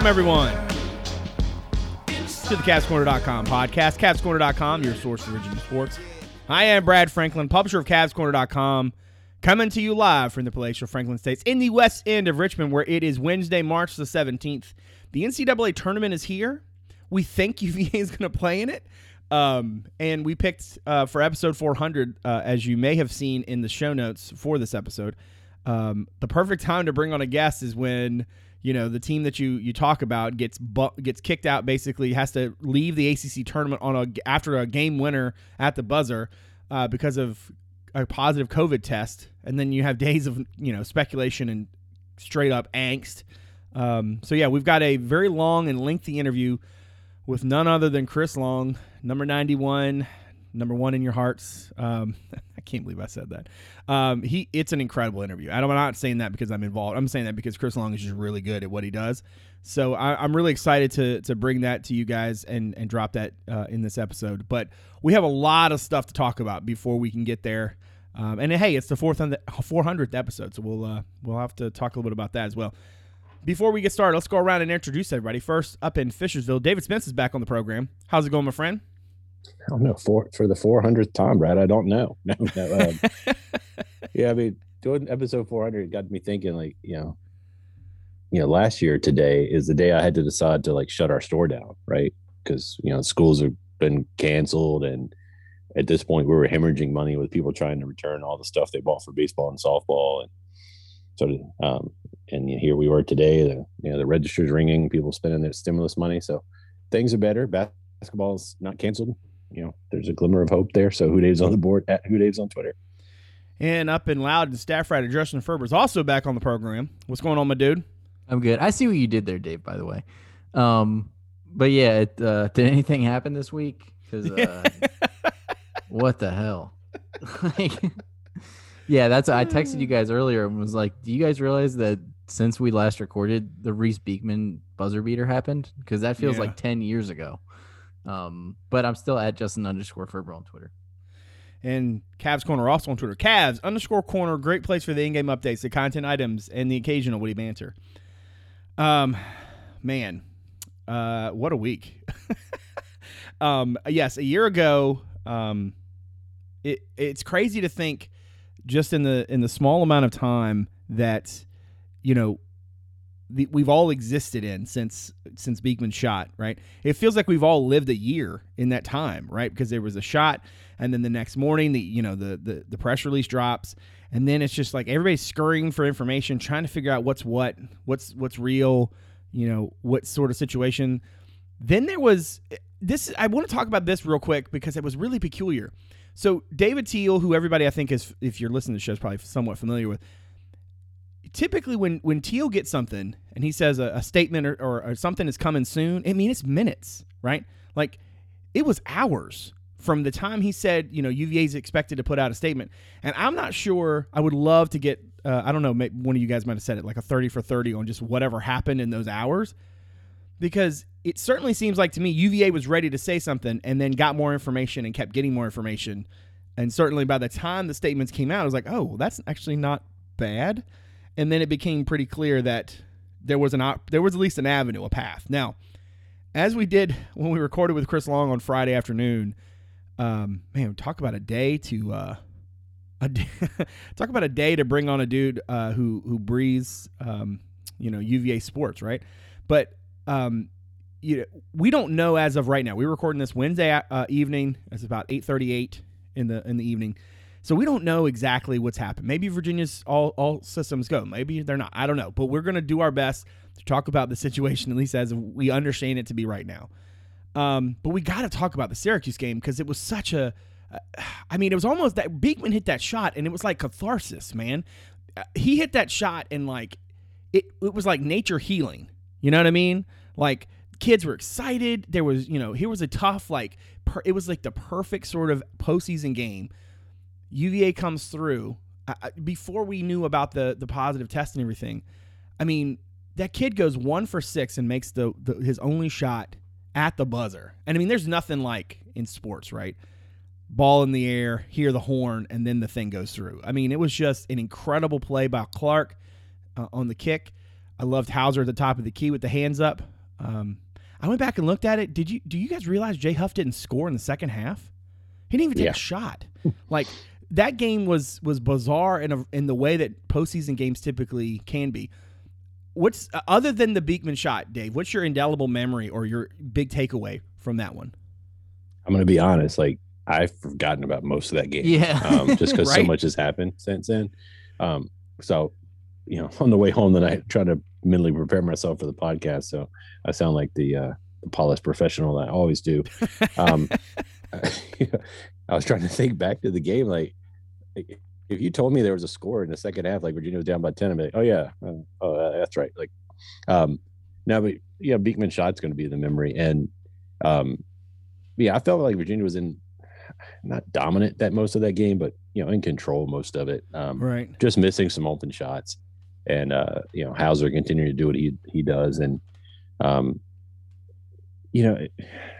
Welcome, everyone, to the CavsCorner.com podcast. CavsCorner.com, your source for Virginia sports. I am Brad Franklin, publisher of CavsCorner.com, coming to you live from the palatial Franklin States in the west end of Richmond, where it is Wednesday, March the 17th. The NCAA tournament is here. We think UVA is going to play in it. Um, and we picked uh, for episode 400, uh, as you may have seen in the show notes for this episode, um, the perfect time to bring on a guest is when you know the team that you you talk about gets bu- gets kicked out. Basically, has to leave the ACC tournament on a after a game winner at the buzzer uh, because of a positive COVID test, and then you have days of you know speculation and straight up angst. Um, so yeah, we've got a very long and lengthy interview with none other than Chris Long, number 91, number one in your hearts. Um, I can't believe I said that. Um, he, it's an incredible interview. I'm not saying that because I'm involved. I'm saying that because Chris Long is just really good at what he does. So I, am really excited to to bring that to you guys and and drop that uh, in this episode. But we have a lot of stuff to talk about before we can get there. Um, and hey, it's the fourth 400th episode, so we'll uh, we'll have to talk a little bit about that as well. Before we get started, let's go around and introduce everybody. First, up in Fishersville, David Spence is back on the program. How's it going, my friend? I don't know for for the 400th time, Brad. I don't know. No, no. Um, yeah, I mean, doing episode 400 got me thinking, like, you know, you know, last year today is the day I had to decide to like shut our store down, right? Because you know schools have been canceled, and at this point we were hemorrhaging money with people trying to return all the stuff they bought for baseball and softball, and sort of um, and here we were today. The you know the register's ringing, people spending their stimulus money. So things are better. Basketball's not canceled. You know, there's a glimmer of hope there. So HooDaves on the board at HooDaves on Twitter. And up in and staff writer Justin Ferber is also back on the program. What's going on, my dude? I'm good. I see what you did there, Dave. By the way, um, but yeah, it, uh, did anything happen this week? Because uh, what the hell? yeah, that's. I texted you guys earlier and was like, "Do you guys realize that since we last recorded, the Reece Beekman buzzer beater happened because that feels yeah. like ten years ago. Um, but I'm still at Justin underscore Ferber on Twitter. And Cavs Corner also on Twitter. Cavs underscore corner, great place for the in-game updates, the content items, and the occasional witty banter. Um, man, uh, what a week. um, yes, a year ago, um, it it's crazy to think just in the in the small amount of time that you know the, we've all existed in since since Beekman shot, right? It feels like we've all lived a year in that time, right? Because there was a shot, and then the next morning, the you know the the, the press release drops, and then it's just like everybody's scurrying for information, trying to figure out what's what, what's what's real, you know, what sort of situation. Then there was this. I want to talk about this real quick because it was really peculiar. So David Teel, who everybody I think is, if you're listening to the show, is probably somewhat familiar with, typically when when Teel gets something and he says a, a statement or, or, or, something is coming soon, I mean it's minutes, right? Like it was hours from the time he said, you know, UVA is expected to put out a statement, and I'm not sure. I would love to get, uh, I don't know, one of you guys might have said it, like a thirty for thirty on just whatever happened in those hours, because it certainly seems like to me UVA was ready to say something and then got more information and kept getting more information. And certainly by the time the statements came out, I was like, oh, that's actually not bad and then it became pretty clear that there was an op- there was at least an avenue, a path. Now, as we did when we recorded with Chris Long on Friday afternoon, um, man, talk about a day to uh, a talk about a day to bring on a dude uh, who who breathes, um, you know, UVA sports, right? But um, you know, we don't know as of right now. We're recording this Wednesday uh, evening. It's about eight thirty eight in the in the evening. So we don't know exactly what's happened. Maybe Virginia's all, all systems go. Maybe they're not. I don't know. But we're going to do our best to talk about the situation, at least as we understand it to be right now. Um, but we got to talk about the Syracuse game because it was such a. Uh, I mean, it was almost that Beekman hit that shot and it was like catharsis, man. Uh, he hit that shot and like it, it was like nature healing. You know what I mean? Like kids were excited. There was, you know, here was a tough, like, per, it was like the perfect sort of postseason game UVA comes through uh, before we knew about the the positive test and everything. I mean, that kid goes one for six and makes the, the his only shot at the buzzer. And I mean, there's nothing like in sports, right? Ball in the air, hear the horn, and then the thing goes through. I mean, it was just an incredible play by Clark uh, on the kick. I loved Hauser at the top of the key with the hands up. Um, I went back and looked at it. Did you do you guys realize Jay Huff didn't score in the second half? He didn't even take Yeah. a shot. like that game was was bizarre in a, in the way that postseason games typically can be. What's uh, other than the Beekman shot, Dave? What's your indelible memory or your big takeaway from that one? I'm going to be honest. Like I've forgotten about most of that game. Yeah. Um, just because so much has happened since then. Um, so, you know, on the way home tonight, trying to mentally prepare myself for the podcast. So I sound like the, uh, the polished professional that I always do. Um, I was trying to think back to the game. Like, if you told me there was a score in the second half, like Virginia was down by 10, I'm like, oh, yeah. uh, Oh, uh, that's right. Like, um, now, but yeah, Beekman shot's going to be the memory. And, um, yeah, I felt like Virginia was in not dominant that most of that game, but you know, in control most of it. Um, Right. just missing some open shots, and uh, you know, Hauser continuing to do what he he does, and um, you know,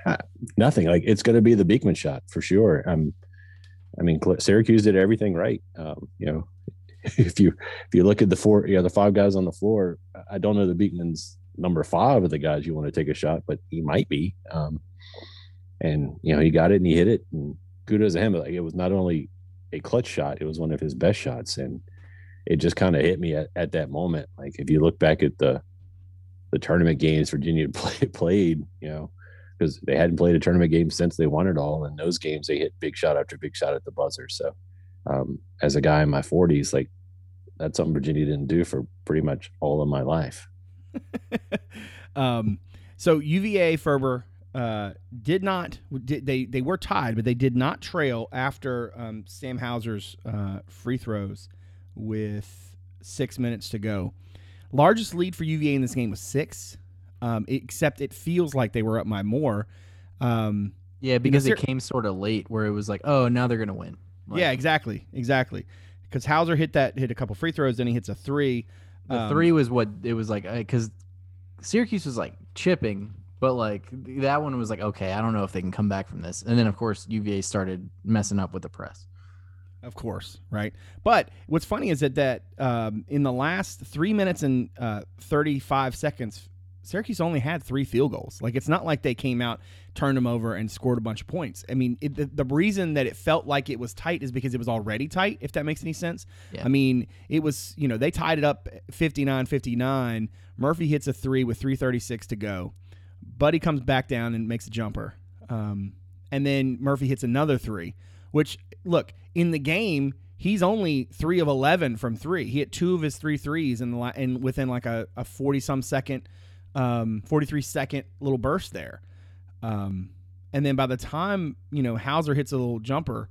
nothing like it's going to be the Beekman shot for sure. Um, I mean, Syracuse did everything right. Um, you know, if you if you look at the four, you know, the five guys on the floor, I don't know the Beekman's number five of the guys you want to take a shot, but he might be. Um, and you know, he got it and he hit it, and kudos to him. Like it was not only a clutch shot, it was one of his best shots, and it just kind of hit me at, at that moment. Like if you look back at the the tournament games Virginia play, played, you know, because they hadn't played a tournament game since they won it all. And those games, they hit big shot after big shot at the buzzer. So, um, as a guy in my 40s, like that's something Virginia didn't do for pretty much all of my life. um, so UVA Ferber uh, did not did, they they were tied, but they did not trail after um, Sam Hauser's uh, free throws with six minutes to go. Largest lead for UVA in this game was six, um, except it feels like they were up by more. Um, Yeah, because it came sort of late, where it was like, oh, now they're gonna win. Like, yeah, exactly, exactly. Because Hauser hit that hit a couple free throws, then he hits a three. The Um, three was what it was like because Syracuse was like chipping, but like that one was like, okay, I don't know if they can come back from this. And then of course UVA started messing up with the press. Of course, right. But what's funny is that that um, in the last three minutes and uh, thirty-five seconds, Syracuse only had three field goals. Like it's not like they came out, turned them over, and scored a bunch of points. I mean, it, the, the reason that it felt like it was tight is because it was already tight. If that makes any sense. Yeah. I mean, it was you know they tied it up 59-59. Murphy hits a three with three thirty-six to go. Buddy comes back down and makes a jumper. Um, and then Murphy hits another three, which look in the game he's only three of eleven from three. He hit two of his three threes in the in within like a, a forty some second, um, forty three second little burst there. Um, and then by the time you know Hauser hits a little jumper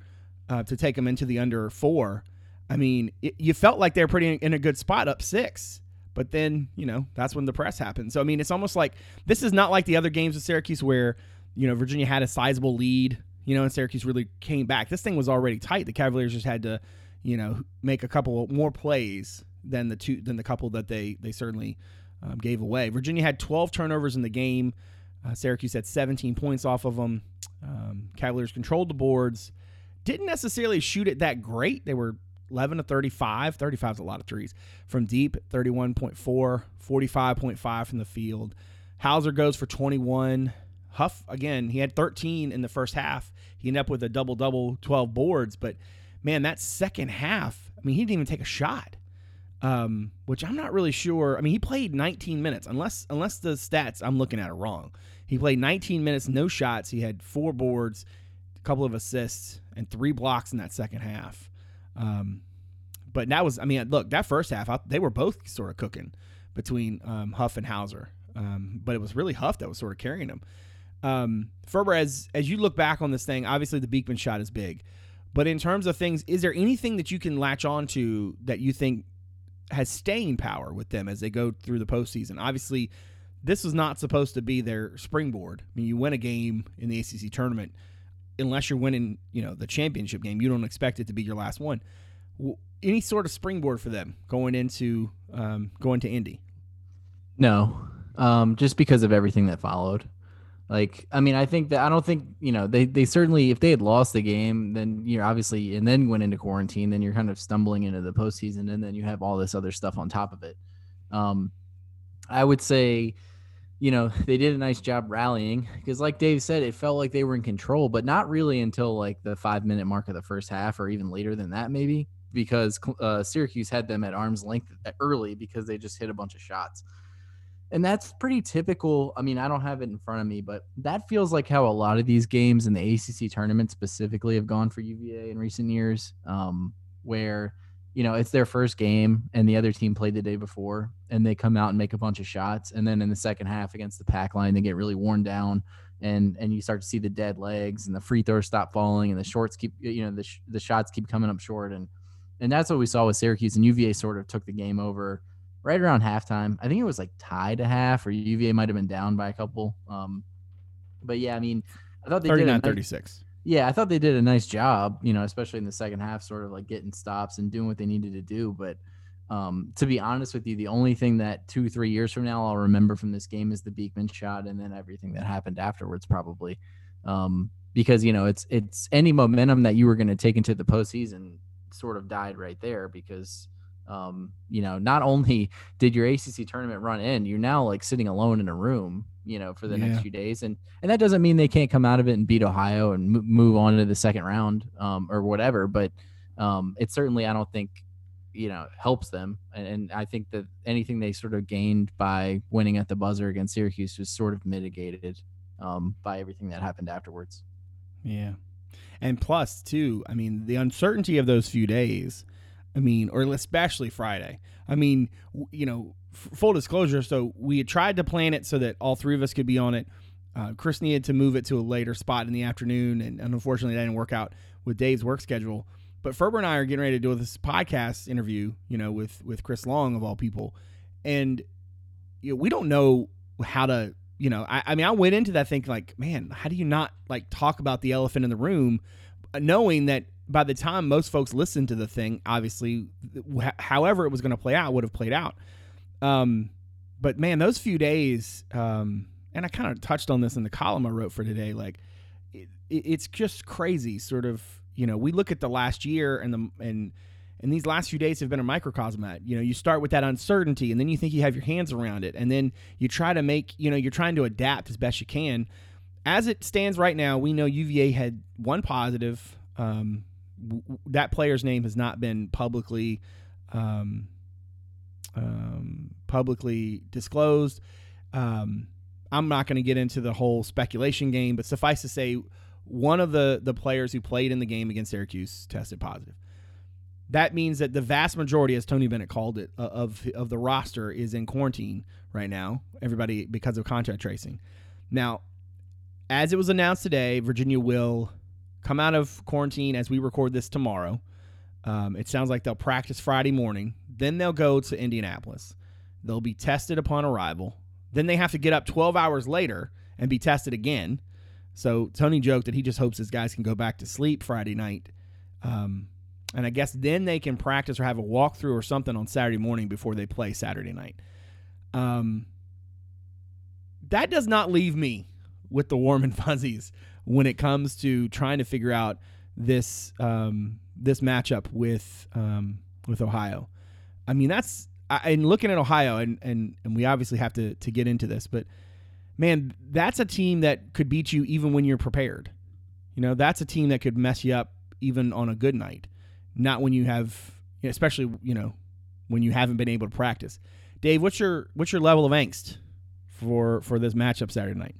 uh, to take him into the under four, I mean it, you felt like they're pretty in a good spot up six. But then, you know, that's when the press happened. So, I mean, it's almost like this is not like the other games with Syracuse where, you know, Virginia had a sizable lead, you know, and Syracuse really came back. This thing was already tight. The Cavaliers just had to, you know, make a couple more plays than the two than the couple that they they certainly um, gave away. Virginia had 12 turnovers in the game. Uh, Syracuse had 17 points off of them. Um, Cavaliers controlled the boards. Didn't necessarily shoot it that great. They were 11 to 35. 35 is a lot of threes from deep. 31.4, 45.5 from the field. Hauser goes for 21. Huff again. He had 13 in the first half. He ended up with a double double, 12 boards. But man, that second half. I mean, he didn't even take a shot um, which I'm not really sure. I mean, he played 19 minutes, unless unless the stats I'm looking at are wrong. He played 19 minutes, no shots. He had four boards, a couple of assists, and three blocks in that second half. Um, but that was, I mean, look, that first half, I, they were both sort of cooking between um, Huff and Hauser. Um, but it was really Huff that was sort of carrying him. Um, Ferber, as as you look back on this thing, obviously the Beekman shot is big. But in terms of things, is there anything that you can latch on to that you think has staying power with them as they go through the postseason. Obviously, this was not supposed to be their springboard. I mean, you win a game in the ACC tournament, unless you're winning, you know, the championship game, you don't expect it to be your last one. Any sort of springboard for them going into um, going to Indy? No, um, just because of everything that followed. Like, I mean, I think that I don't think you know they they certainly if they had lost the game, then you're obviously and then went into quarantine, then you're kind of stumbling into the postseason, and then you have all this other stuff on top of it. Um, I would say, you know, they did a nice job rallying because, like Dave said, it felt like they were in control, but not really until like the five minute mark of the first half, or even later than that, maybe because uh, Syracuse had them at arm's length early because they just hit a bunch of shots. And that's pretty typical. I mean, I don't have it in front of me, but that feels like how a lot of these games in the ACC tournament specifically have gone for UVA in recent years, um, where you know it's their first game and the other team played the day before, and they come out and make a bunch of shots, and then in the second half against the pack line, they get really worn down, and and you start to see the dead legs, and the free throws stop falling, and the shorts keep you know the sh- the shots keep coming up short, and and that's what we saw with Syracuse and UVA sort of took the game over right around halftime. I think it was like tied a half, or UVA might have been down by a couple. Um, but yeah, I mean, I thought they 39 did 36. Yeah, I thought they did a nice job, you know, especially in the second half, sort of like getting stops and doing what they needed to do. But um, to be honest with you, the only thing that two, three years from now I'll remember from this game is the Beekman shot, and then everything that happened afterwards, probably. Um, because you know, it's it's any momentum that you were going to take into the postseason sort of died right there because um, you know, not only did your ACC tournament run in, you're now like sitting alone in a room, you know, for the yeah. next few days, and and that doesn't mean they can't come out of it and beat Ohio and m- move on to the second round um, or whatever. But um, it certainly, I don't think, you know, helps them, and, and I think that anything they sort of gained by winning at the buzzer against Syracuse was sort of mitigated um, by everything that happened afterwards. Yeah, and plus too, I mean, the uncertainty of those few days I mean, or especially Friday. I mean, you know, full disclosure. So we had tried to plan it so that all three of us could be on it. Uh, Chris needed to move it to a later spot in the afternoon, and, and unfortunately, that didn't work out with Dave's work schedule. But Ferber and I are getting ready to do this podcast interview, you know, with with Chris Long of all people, and you know, we don't know how to, you know, I, I mean, I went into that thinking like, man, how do you not like talk about the elephant in the room, knowing that by the time most folks listened to the thing, obviously, wh- however it was going to play out would have played out. Um, but man, those few days, um, and I kind of touched on this in the column I wrote for today. Like, it, it's just crazy. Sort of, you know, we look at the last year and the and and these last few days have been a microcosm at. You know, you start with that uncertainty, and then you think you have your hands around it, and then you try to make, you know, you're trying to adapt as best you can. As it stands right now, we know UVA had one positive. Um, that player's name has not been publicly um, um, publicly disclosed. Um, I'm not going to get into the whole speculation game, but suffice to say, one of the the players who played in the game against Syracuse tested positive. That means that the vast majority, as Tony Bennett called it, of of the roster is in quarantine right now. Everybody because of contact tracing. Now, as it was announced today, Virginia will come out of quarantine as we record this tomorrow. Um, it sounds like they'll practice Friday morning. Then they'll go to Indianapolis. They'll be tested upon arrival. Then they have to get up 12 hours later and be tested again. So Tony joked that he just hopes his guys can go back to sleep Friday night. Um, and I guess then they can practice or have a walkthrough or something on Saturday morning before they play Saturday night. Um, that does not leave me with the warm and fuzzies when it comes to trying to figure out this um, this matchup with um, with Ohio. I mean, that's I, and looking at Ohio, and, and and we obviously have to to get into this, but man, that's a team that could beat you even when you're prepared. You know, that's a team that could mess you up even on a good night, not when you have, especially you know, when you haven't been able to practice. Dave, what's your what's your level of angst for for this matchup Saturday night?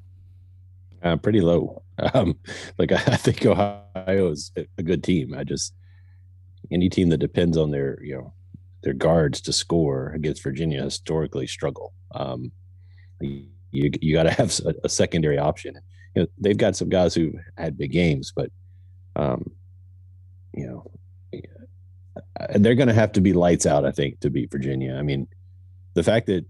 Uh, pretty low. Um, like I, I think Ohio is a good team. I just any team that depends on their you know their guards to score against Virginia historically struggle. Um, you you got to have a, a, secondary option. You know they've got some guys who had big games, but um, you know they're going to have to be lights out. I think to beat Virginia. I mean, the fact that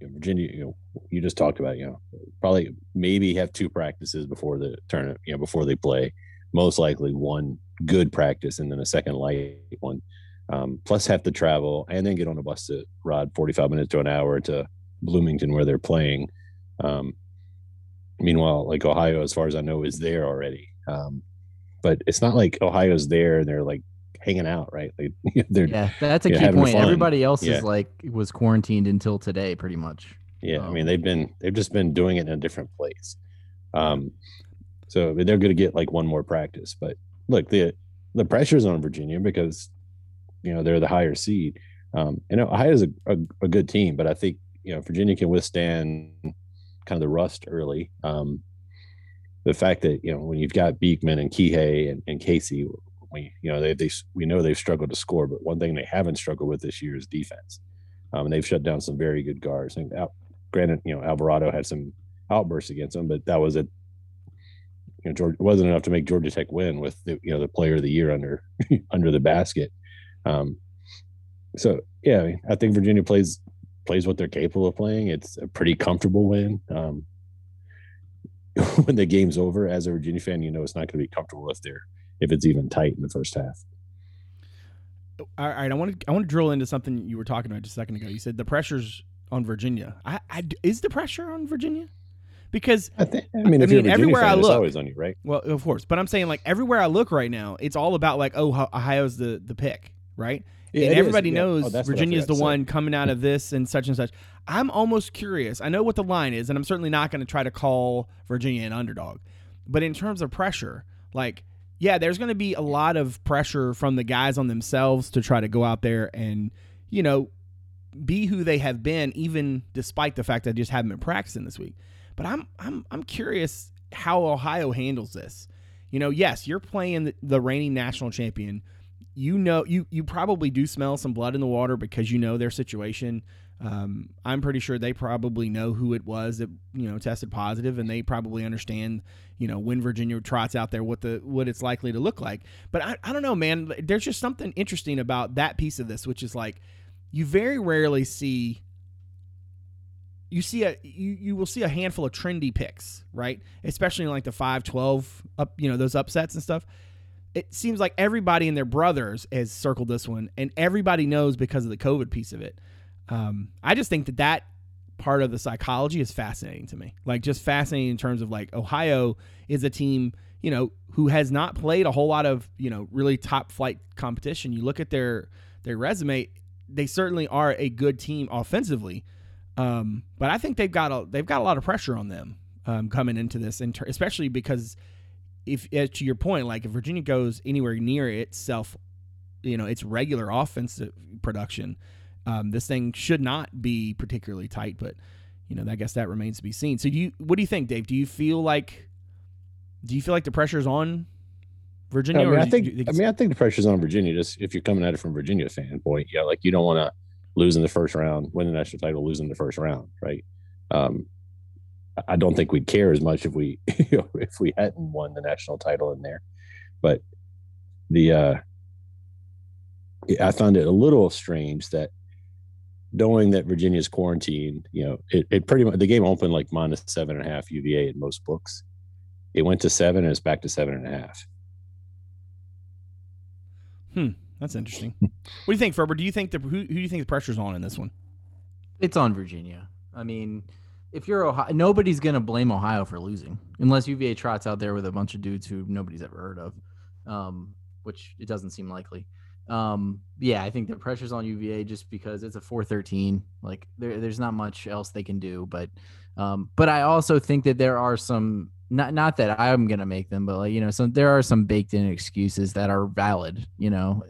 Virginia, you know, you just talked about, you know, probably maybe have two practices before the tournament, you know, before they play. Most likely one good practice and then a second light one. Um, plus have to travel and then get on a bus to ride 45 minutes to an hour to Bloomington where they're playing. Um, meanwhile, like Ohio, as far as I know, is there already. Um, but it's not like Ohio's there and they're like hanging out, right? Like they're yeah, that's a key point. Everybody else yeah. is like was quarantined until today, pretty much. Yeah, um, I mean they've been they've just been doing it in a different place. Um, so they're going to get like one more practice. But look, the the pressure's on Virginia because you know they're the higher seed. Um, and Ohio's a, a, a good team, but I think you know Virginia can withstand kind of the rust early. Um, the fact that you know when you've got Beekman and Kihei and, and Casey, we you know they they we know they've struggled to score, but one thing they haven't struggled with this year is defense. Um, and they've shut down some very good guards. And granted, you know Alvarado had some outbursts against them, but that was a you know George it wasn't enough to make Georgia Tech win with the you know the Player of the Year under under the basket. Um, so yeah, I, mean, I think Virginia plays plays what they're capable of playing. It's a pretty comfortable win. Um, when the game's over, as a Virginia fan, you know it's not going to be comfortable if they're if it's even tight in the first half. All right, I want to I want to drill into something you were talking about just a second ago. You said the pressures on Virginia. I, I is the pressure on Virginia? Because I, think, I mean, if I mean, everywhere fan, I look, always on you, right? Well, of course, but I'm saying like everywhere I look right now, it's all about like, oh, Ohio's the the pick, right? Yeah, and everybody is. knows yeah. oh, Virginia's the one coming out of this and such and such. I'm almost curious. I know what the line is, and I'm certainly not going to try to call Virginia an underdog. But in terms of pressure, like, yeah, there's going to be a lot of pressure from the guys on themselves to try to go out there and, you know, be who they have been, even despite the fact that they just haven't been practicing this week. But I'm I'm I'm curious how Ohio handles this. You know, yes, you're playing the, the reigning national champion. You know, you you probably do smell some blood in the water because you know their situation. Um, I'm pretty sure they probably know who it was that you know tested positive, and they probably understand you know when Virginia trots out there what the what it's likely to look like. But I, I don't know, man. There's just something interesting about that piece of this, which is like you very rarely see you see a you, you will see a handful of trendy picks, right? Especially in like the 5-12 up, you know, those upsets and stuff. It seems like everybody and their brothers has circled this one, and everybody knows because of the COVID piece of it. Um, I just think that that part of the psychology is fascinating to me. Like just fascinating in terms of like Ohio is a team, you know, who has not played a whole lot of, you know, really top flight competition. You look at their their resume, they certainly are a good team offensively. Um, but I think they've got a they've got a lot of pressure on them um, coming into this, ter- especially because if to your point, like if Virginia goes anywhere near itself, you know, its regular offensive production, um, this thing should not be particularly tight, but you know, I guess that remains to be seen. So, do you, what do you think, Dave? Do you feel like, do you feel like the pressure's on Virginia? I mean, I think, think I mean, I think the pressure's on Virginia. Just if you're coming at it from Virginia standpoint, yeah, like you don't want to lose in the first round, win the national title, lose in the first round, right? Um, I don't think we'd care as much if we you know, if we hadn't won the national title in there, but the uh, I found it a little strange that knowing that Virginia's quarantined, you know, it, it pretty much the game opened like minus seven and a half UVA in most books. It went to seven and it's back to seven and a half. Hmm, that's interesting. what do you think, Ferber? Do you think the who, who do you think the pressure's on in this one? It's on Virginia. I mean, if you're Ohio, nobody's gonna blame Ohio for losing unless UVA trots out there with a bunch of dudes who nobody's ever heard of, um, which it doesn't seem likely. Um, yeah, I think the pressure's on UVA just because it's a 413. Like there, there's not much else they can do. But, um, but I also think that there are some not not that I'm gonna make them, but like you know, some there are some baked in excuses that are valid. You know,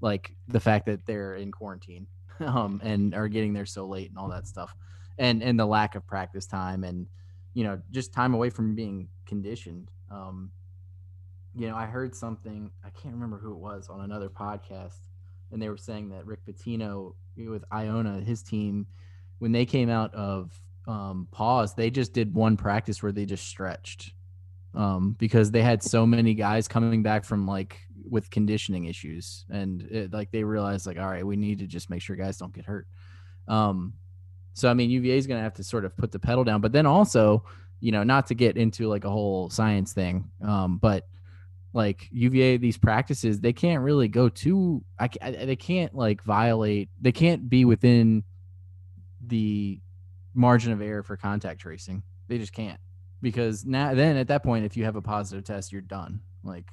like the fact that they're in quarantine, um, and are getting there so late and all that stuff, and and the lack of practice time and you know just time away from being conditioned. Um, you know, I heard something, I can't remember who it was on another podcast, and they were saying that Rick Pitino with Iona, his team, when they came out of um, pause, they just did one practice where they just stretched um, because they had so many guys coming back from like with conditioning issues, and it, like they realized like, all right, we need to just make sure guys don't get hurt. Um, so I mean, UVA is going to have to sort of put the pedal down, but then also, you know, not to get into like a whole science thing, um, but like UVA these practices they can't really go too I, I, they can't like violate they can't be within the margin of error for contact tracing they just can't because now then at that point if you have a positive test you're done like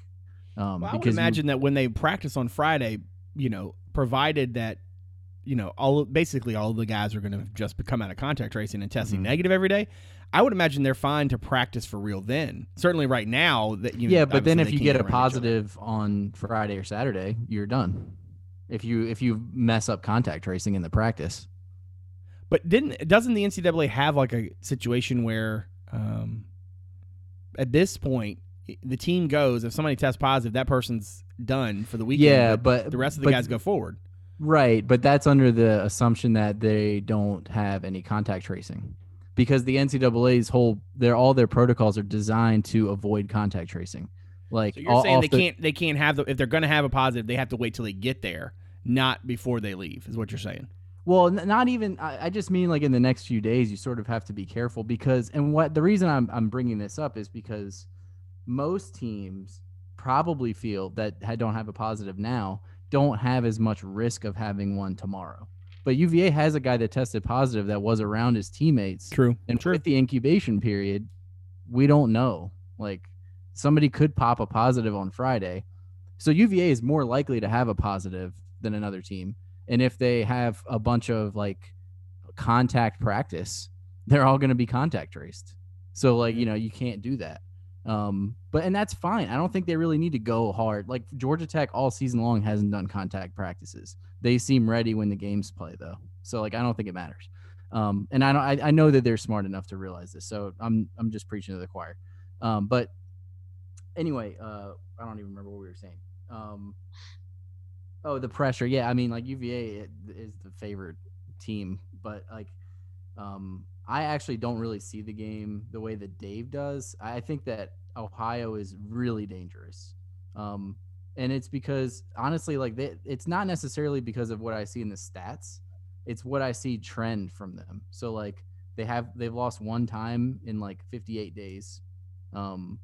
um well, I would imagine you, that when they practice on Friday you know provided that you know, all basically all of the guys are going to just come out of contact tracing and testing Mhm. negative every day. I would imagine they're fine to practice for real. Then certainly right now that you know, yeah, but then if you get a around each other. positive on Friday or Saturday, you're done. If you if you mess up contact tracing in the practice, But didn't doesn't the NCAA have like a situation where um, at this point the team goes if somebody tests positive that person's done for the weekend. yeah, but but the rest of the but- guys go forward. Right, but that's under the assumption that they don't have any contact tracing, because the NCAA's whole their all their protocols are designed to avoid contact tracing. Like So you're all- saying they the- can't they can't have the if they're going to have a positive they have to wait till they get there, not before they leave. Is what you're saying? Well, n- not even. I, I just mean like in the next few days, you sort of have to be careful because, and what the reason I'm I'm bringing this up is because most teams probably feel that don't have a positive now don't have as much risk of having one tomorrow. But UVA has a guy that tested positive that was around his teammates, True. and True. with the incubation period, we don't know. Like somebody could pop a positive on Friday, so UVA is more likely to have a positive than another team. And if they have a bunch of like contact practice, they're all going to be contact traced. So like you know you can't do that. Um, but and that's fine. I don't think they really need to go hard. Like Georgia Tech all season long hasn't done contact practices. They seem ready when the games play though. So like I don't think it matters. Um, and I don't I, I know that they're smart enough to realize this. So I'm I'm just preaching to the choir. Um, but anyway, uh, I don't even remember what we were saying. Um, oh, the pressure. Yeah, I mean, like UVA is the favorite team, but like, um, I actually don't really see the game the way that Dave does. I think that Ohio is really dangerous. Um, and it's because honestly, like they, it's not necessarily because of what I see in the stats. It's what I see trend from them. So like they have they've lost one time in like 58 days. Um,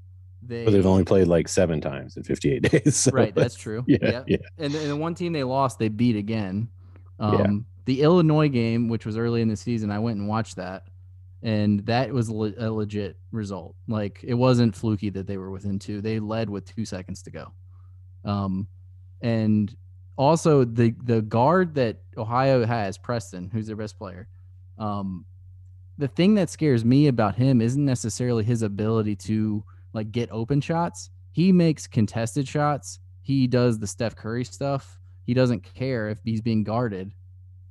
they But they've only played like seven times in 58 days. so right. That's true. Yeah, yeah. yeah. And, the- and the one team they lost, they beat again. Yeah. Um, The Illinois game, which was early in the season, I went and watched that, and that was le- a legit result. Like it wasn't fluky that they were within two; they led with two seconds to go. Um, and also the the guard that Ohio has, Preston, who's their best player. Um, the thing that scares me about him isn't necessarily his ability to like get open shots. He makes contested shots. He does the Steph Curry stuff. He doesn't care if he's being guarded.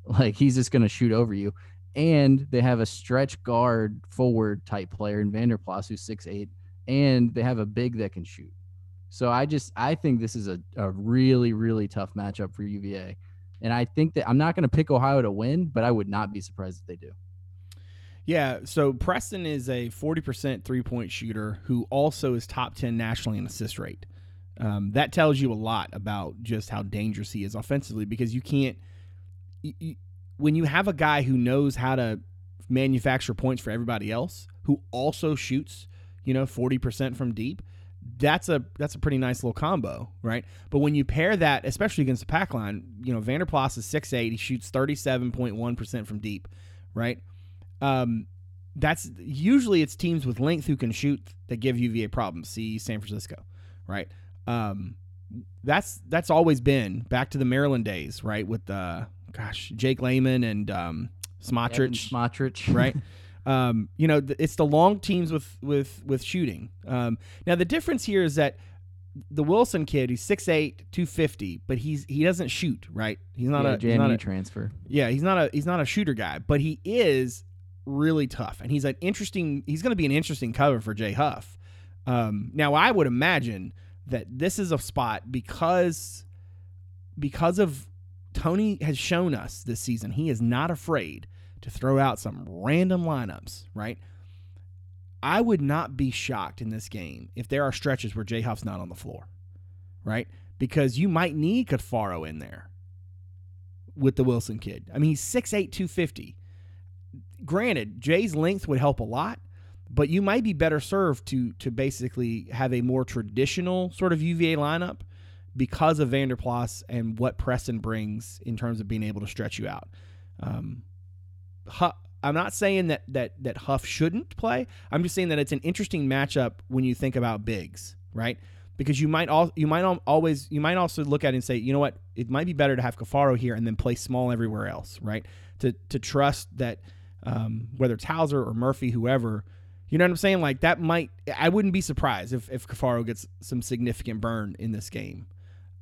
Like he's just going to shoot over you. And they have a stretch guard forward type player in Vander Plas who's six eight, and they have a big that can shoot. So I just I think this is a, a really really tough matchup for UVA, and I think that I'm not going to pick Ohio to win, but I would not be surprised if they do. Yeah, so Preston is a 40% three point shooter who also is top 10 nationally in assist rate. Um, that tells you a lot about just how dangerous he is offensively because you can't, y y when you have a guy who knows how to manufacture points for everybody else, who also shoots, you know, 40% from deep, that's a that's a pretty nice little combo, right? But when you pair that, especially against the pack line, you know, Vander Plas is 6'8, he shoots 37.1% from deep, right? Um, that's usually it's teams with length who can shoot that give UVA problems. See San Francisco, right? Um, that's that's always been back to the Maryland days, right? With uh, gosh, Jake Layman and um, Smotrycz, Smotrycz, right? um, you know, it's the long teams with with with shooting. Um, now the difference here is that the Wilson kid, he's 6'8", 250, but he's he doesn't shoot, right? He's not yeah, a he's not a, transfer. yeah, he's not a he's not a shooter guy, but he is really tough, and he's an interesting. He's going to be an interesting cover for Jay Huff. Um, now, I would imagine that this is a spot because because of Tony has shown us this season he is not afraid to throw out some random lineups, right? I would not be shocked in this game if there are stretches where Jay Huff's not on the floor, right? Because you might need Caffaro in there with the Wilson kid. I mean, he's 6'8, 250. Granted, Jay's length would help a lot, but you might be better served to to basically have a more traditional sort of UVA lineup because of Vander Plas and what Preston brings in terms of being able to stretch you out. Um, Huff, I'm not saying that that that Huff shouldn't play. I'm just saying that it's an interesting matchup when you think about bigs, right? because you might all you might al- always you might also look at it and say, you know what, it might be better to have Caffaro here and then play small everywhere else, right? To to trust that um, whether it's Hauser or Murphy, whoever, you know what I'm saying? Like that might I wouldn't be surprised if if Caffaro gets some significant burn in this game.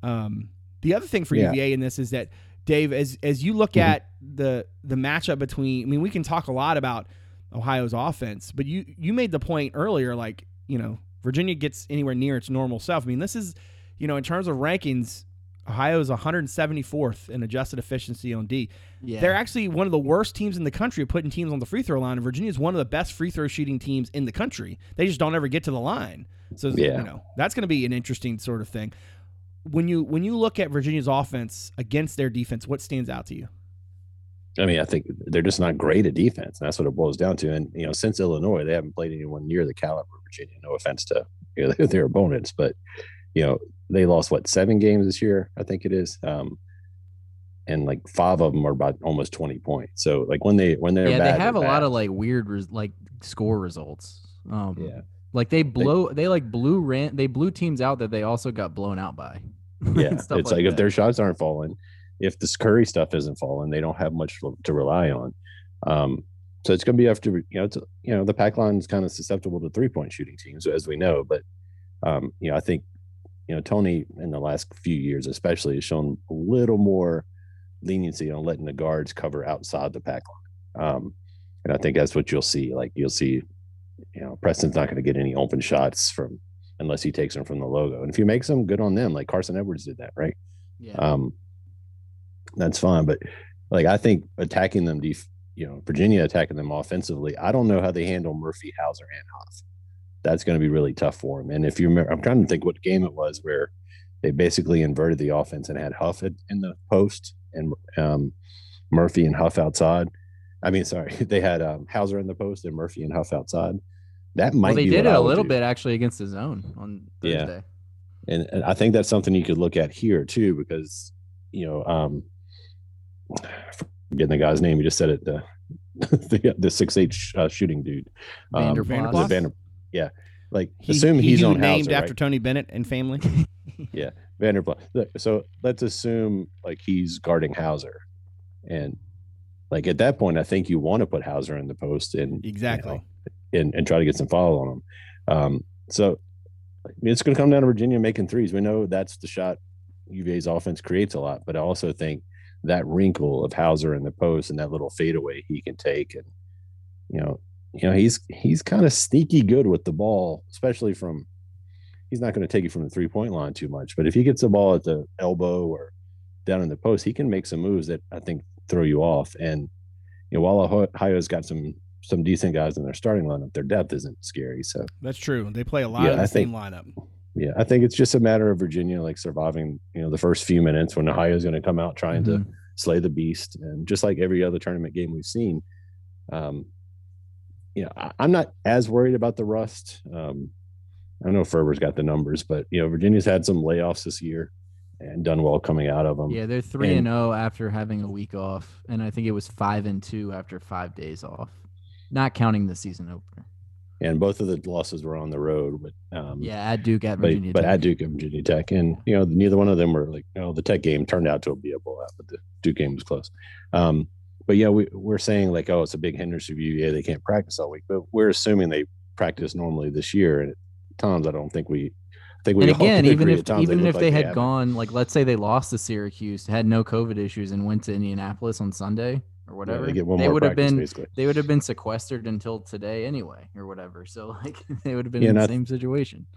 Um, the other thing for Yeah. UVA in this is that Dave, as as you look Mhm. at the the matchup between, I mean, we can talk a lot about Ohio's offense, but you you made the point earlier, like you know, Virginia gets anywhere near its normal self. I mean, this is, you know, in terms of rankings, Ohio's 174th in adjusted efficiency on D. Yeah. They're actually one of the worst teams in the country at putting teams on the free throw line. And Virginia is one of the best free throw shooting teams in the country. They just don't ever get to the line. So Yeah. you know that's going to be an interesting sort of thing. When you when you look at Virginia's offense against their defense, what stands out to you? I mean, I think they're just not great at defense. And that's what it boils down to. And you know, since Illinois, they haven't played anyone near the caliber of Virginia. No offense to you know, their opponents, but you know, they lost what seven games this year, I think it is. Um, and like five of them are about almost twenty points. So like when they when they're yeah, bad, they have a they're lot bad. of like weird res- like score results. Um, yeah. like they blow they like blew ran they blew teams out that they also got blown out by. Yeah, it's like, if their shots aren't falling, if this Curry stuff isn't falling, they don't have much to, to rely on. Um, so it's going to be after you know, it's, you know, the pack line is kind of susceptible to three point shooting teams, as we know. But um, you know, I think you know Tony in the last few years, especially, has shown a little more leniency on letting the guards cover outside the pack line. Um, and I think that's what you'll see. Like you'll see, you know, Preston's not going to get any open shots from unless he takes them from the logo. And if he makes them, good on them. Like Carson Edwards did that, right? yeah. Um, that's fine, but like I think attacking them, def- you know, Virginia attacking them offensively. I don't know how they handle Murphy, Hauser, and Huff. That's going to be really tough for him. And if you remember, I'm trying to think what game it was where they basically inverted the offense and had Huff in in the post and um, Murphy and Huff outside. I mean, sorry, they had um, Hauser in the post and Murphy and Huff outside. That might well, they be did it a little do. bit actually against the zone on Yeah. Thursday. and, and I think that's something you could look at here too, because you know, um, forgetting the guy's name, you just said it, the the, the six eight sh- uh, shooting dude, um, Vander Plas? Vander, yeah, like He- assume he he's who on named Hauser, after right? Tony Bennett and family. yeah, Look, So let's assume like he's guarding Hauser, and like at that point, I think you want to put Hauser in the post and you exactly. know, and, and try to get some follow on him. Um, so I mean, it's going to come down to Virginia making threes. We know that's the shot UVA's offense creates a lot, but I also think that wrinkle of Hauser in the post and that little fadeaway he can take, and you know, you know, he's he's kind of sneaky good with the ball, especially from. He's not going to take it from the three point line too much, but if he gets the ball at the elbow or down in the post, he can make some moves that I think throw you off. And you know, while Ohio's got some some decent guys in their starting lineup, their depth isn't scary. So That's true. They play a lot Yeah, of the I same think- lineup. yeah, I think it's just a matter of Virginia like surviving, you know, the first few minutes when Ohio's going to come out trying Mhm. to slay the beast, and just like every other tournament game we've seen, um, you know, I, I'm not as worried about the rust. Um, I know Ferber's got the numbers, but you know, Virginia's had some layoffs this year and done well coming out of them. Yeah, they're three and zero after having a week off, and I think it was five and two after five days off, not counting the season opener. and both of the losses were on the road. But um, Yeah, at Duke, at Virginia. but Tech. at Duke and Virginia Tech, and you know, neither one of them were like, you know, the Tech game turned out to be a blowout, but the Duke game was close. Um, but yeah, we, we're saying like, oh, it's a big hindrance you. Yeah, they can't practice all week, but we're assuming they practice normally this year. And at times, I don't think we. I think we and again, even if even if like they had haven't. gone, like let's say they lost to Syracuse, had no COVID issues, and went to Indianapolis on Sunday or Yeah, whatever, they one they more would have been basically. they would have been sequestered until today anyway, or whatever. So like they would have been Yeah, in the not- same situation.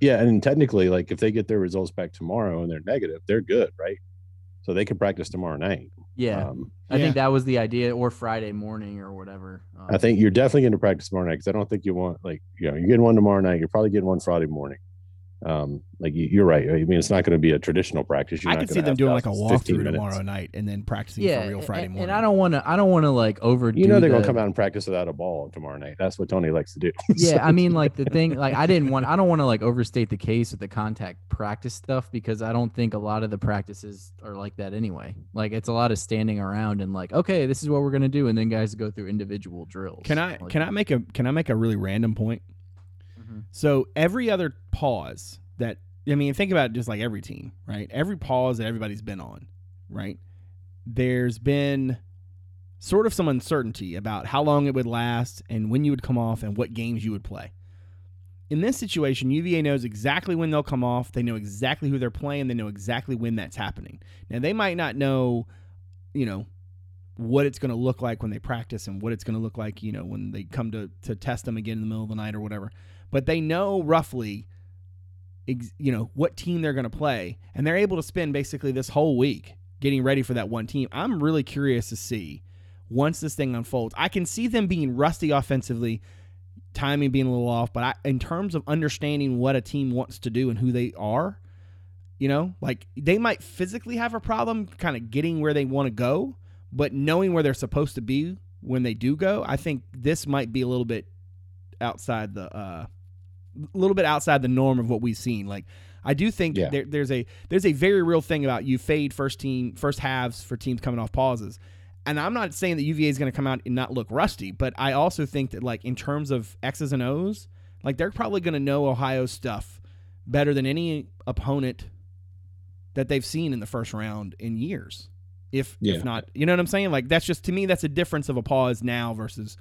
Yeah, and technically, like if they get their results back tomorrow and they're negative, they're good, right? So they could practice tomorrow night. Yeah, Um, I Yeah. think that was the idea, or Friday morning or whatever. Um, I think you're definitely going to practice tomorrow night because I don't think you want like you know you're getting one tomorrow night. You're probably getting one Friday morning. Um, like you, you're right. I mean, it's not going to be a traditional practice. You're I not could gonna see them doing like a 15 walkthrough tomorrow night and then practicing yeah, for real Friday and, morning. and I don't want to. I don't want to like overdo. You know they're going to come out and practice without a ball tomorrow night. That's what Tony likes to do. yeah So- i mean like the thing like i didn't want i don't want to like overstate the case with the contact practice stuff because i don't think a lot of the practices are like that anyway like it's a lot of standing around and like okay this is what we're gonna do and then guys go through individual drills Can I Like- can I make a can I make a really random point? So every other pause that I mean, think about just like every team, right? Every pause that everybody's been on, right? There's been sort of some uncertainty about how long it would last and when you would come off and what games you would play. In this situation, UVA knows exactly when they'll come off. They know exactly who they're playing. They know exactly when that's happening. Now, they might not know, you know, what it's going to look like when they practice and what it's going to look like, you know, when they come to, to test them again in the middle of the night or whatever. But they know roughly, you know, what team they're going to play. And they're able to spend basically this whole week getting ready for that one team. I'm really curious to see once this thing unfolds. I can see them being rusty offensively, timing being a little off, but I, in terms of understanding what a team wants to do and who they are, you know, like they might physically have a problem kind of getting where they want to go, but knowing where they're supposed to be when they do go, I think this might be a little bit outside the uh a little bit outside the norm of what we've seen. Like I do think yeah. there, there's a there's a very real thing about you fade first team first halves for teams coming off pauses and I'm not saying that UVA is going to come out and not look rusty, but I also think that like in terms of X's and O's, like they're probably going to know Ohio stuff better than any opponent that they've seen in the first round in years. If yeah. if not, you know what I'm saying? Like that's just to me that's a difference of a pause now versus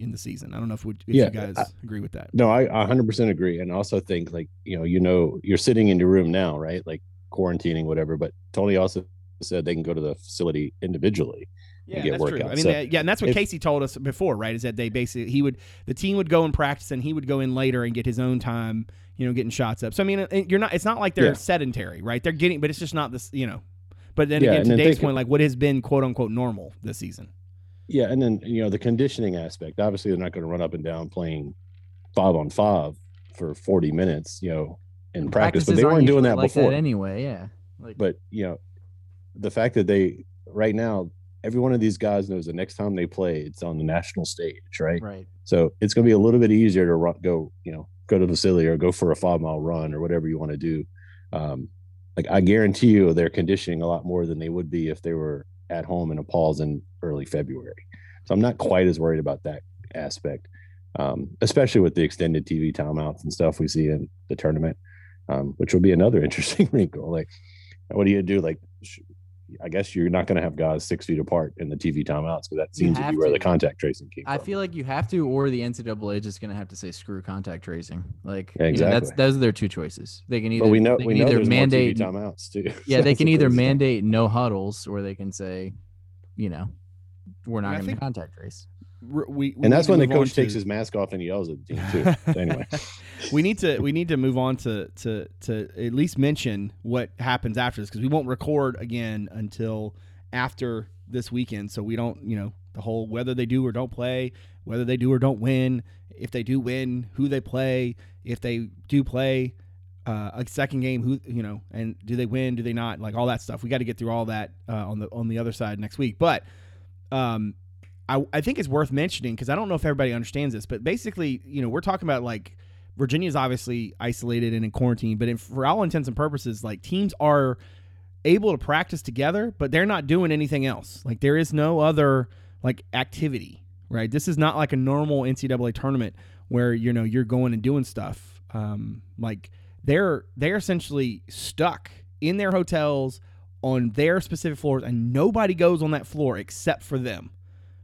in the season. I don't know if, if yeah, you guys I, agree with that. No, I 100% agree and also think like, you know, you know, you're sitting in your room now, right? Like quarantining whatever, but Tony also said they can go to the facility individually yeah, that's workouts. true. I mean, so yeah, and that's what if, Casey told us before, right? Is that they basically he would the team would go and practice, and he would go in later and get his own time, you know, getting shots up. So I mean, you're not. It's not like they're yeah. sedentary, right? They're getting, but it's just not this, you know. But then yeah, again, to Dave's point, like what has been quote unquote normal this season. Yeah, and then you know the conditioning aspect. Obviously, they're not going to run up and down playing five on five for 40 minutes, you know, in practice. But they weren't doing that like before. That anyway, yeah. Like, but you know, the fact that they right now every one of these guys knows the next time they play, it's on the national stage, right? Right. So it's going to be a little bit easier to run, go, you know, go to the facility or go for a five mile run or whatever you want to do. Um, like I guarantee you, they're conditioning a lot more than they would be if they were at home in a pause in early February. So I'm not quite as worried about that aspect, um, especially with the extended TV timeouts and stuff we see in the tournament, um, which will be another interesting wrinkle. Like, what do you do? Like, I guess you're not going to have guys six feet apart in the TV timeouts because that seems to be where the contact tracing came I from. feel like you have to, or the NCAA is just going to have to say screw contact tracing. Like yeah, exactly. You know, that's those are their two choices. They can either but we know they we know either mandate timeouts too. Yeah, they can either mandate no huddles, or they can say, you know, we're not going to contact trace we, we and that's when the coach takes to, his mask off and yells at the team too. anyway, we need to we need to move on to to to at least mention what happens after this because we won't record again until after this weekend. So we don't you know the whole whether they do or don't play, whether they do or don't win, if they do win, who they play, if they do play. Uh, a second game, who you know, and do they win? Do they not? Like all that stuff. We got to get through all that uh, on the on the other side next week. But um, I, I think it's worth mentioning because I don't know if everybody understands this, but basically, you know, we're talking about like Virginia is obviously isolated and in quarantine, but for all intents and purposes, like teams are able to practice together, but they're not doing anything else. Like there is no other like activity, right? This is not like a normal NCAA tournament where you know you're going and doing stuff. Um, like they're they're essentially stuck in their hotels on their specific floors, and nobody goes on that floor except for them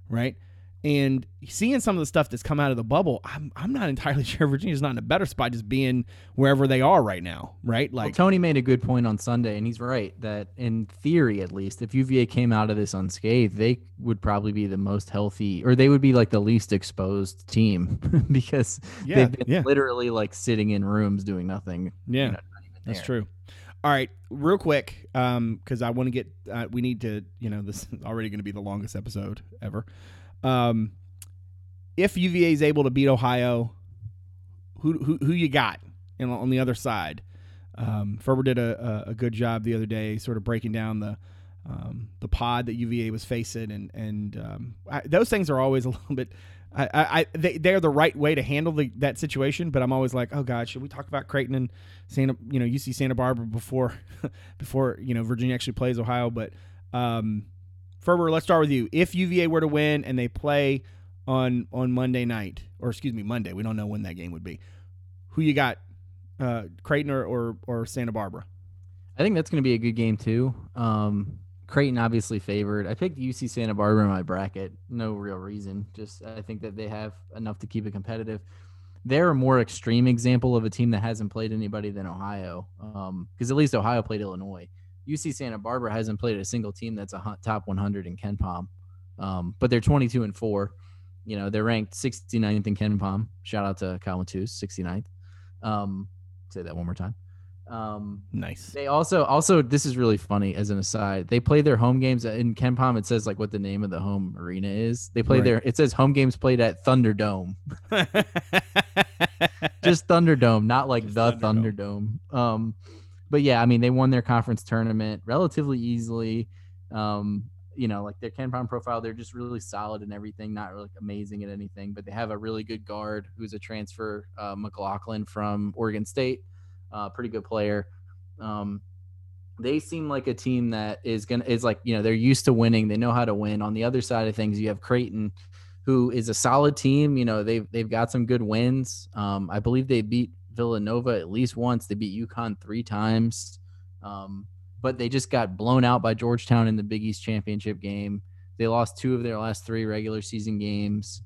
right? And seeing some of the stuff that's come out of the bubble, I'm, I'm not entirely sure Virginia's not in a better spot just being wherever they are right now, right? Like well, Tony made a good point on Sunday, and he's right that in theory, at least, if UVA came out of this unscathed, they would probably be the most healthy, or they would be like the least exposed team because yeah, they've been yeah. literally like sitting in rooms doing nothing. Yeah, you know, that's true. All right, real quick, because um, I want to get. Uh, we need to. You know, this is already going to be the longest episode ever. Um, if UVA is able to beat Ohio, who who, who you got in, on the other side? Um, Ferber did a, a, a, good job the other day, sort of breaking down the um, the pod that UVA was facing, and and um, I, those things are always a little bit I, I, they, they're the right way to handle the, that situation. But I'm always like, oh God, should we talk about Creighton and Santa, you know, UC Santa Barbara before, before you know Virginia actually plays Ohio? But um, Ferber, let's start with you. If UVA were to win and they play on on Monday night, or excuse me, Monday, we don't know when that game would be. Who you got uh, Creighton or, or, or Santa Barbara? I think that's going to be a good game too. Um, Creighton obviously favored. I picked UC Santa Barbara in my bracket. No real reason. Just I think that they have enough to keep it competitive. They're a more extreme example of a team that hasn't played anybody than Ohio. Because um, at least Ohio played Illinois. UC Santa Barbara hasn't played a single team that's a top 100 in KenPom. Um, but they're 22 and four. You know they're ranked 69th in KenPom. Shout out to Kyle Matus, 69th. Um, say that one more time. Um, nice. They also also this is really funny as an aside. They play their home games in KenPom. It says like what the name of the home arena is. They play right. their. It says home games played at Thunderdome. Just Thunderdome, not like Just the Thunderdome. Thunderdome. Um, but yeah, I mean they won their conference tournament relatively easily. Um, you know, like their KenPom profile, they're just really solid and everything, not really amazing at anything, but they have a really good guard who's a transfer, uh, McLaughlin from Oregon State uh, pretty good player. Um, they seem like a team that is gonna is like you know they're used to winning. They know how to win. On the other side of things, you have Creighton, who is a solid team. You know they've they've got some good wins. Um, I believe they beat Villanova at least once. They beat UConn three times, um, but they just got blown out by Georgetown in the Big East championship game. They lost two of their last three regular season games.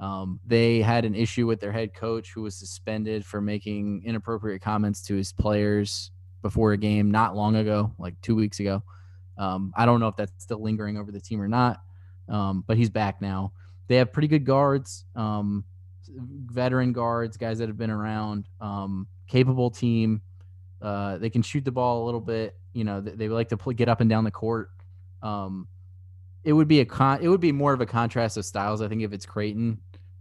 Um, they had an issue with their head coach who was suspended for making inappropriate comments to his players before a game not long ago, like two weeks ago. Um, I don't know if that's still lingering over the team or not, um, but he's back now. They have pretty good guards, um, veteran guards, guys that have been around, um, capable team. Uh, they can shoot the ball a little bit. You know, they, they like to get up and down the court. Um, it would be a con. It would be more of a contrast of styles. I think if it's Creighton,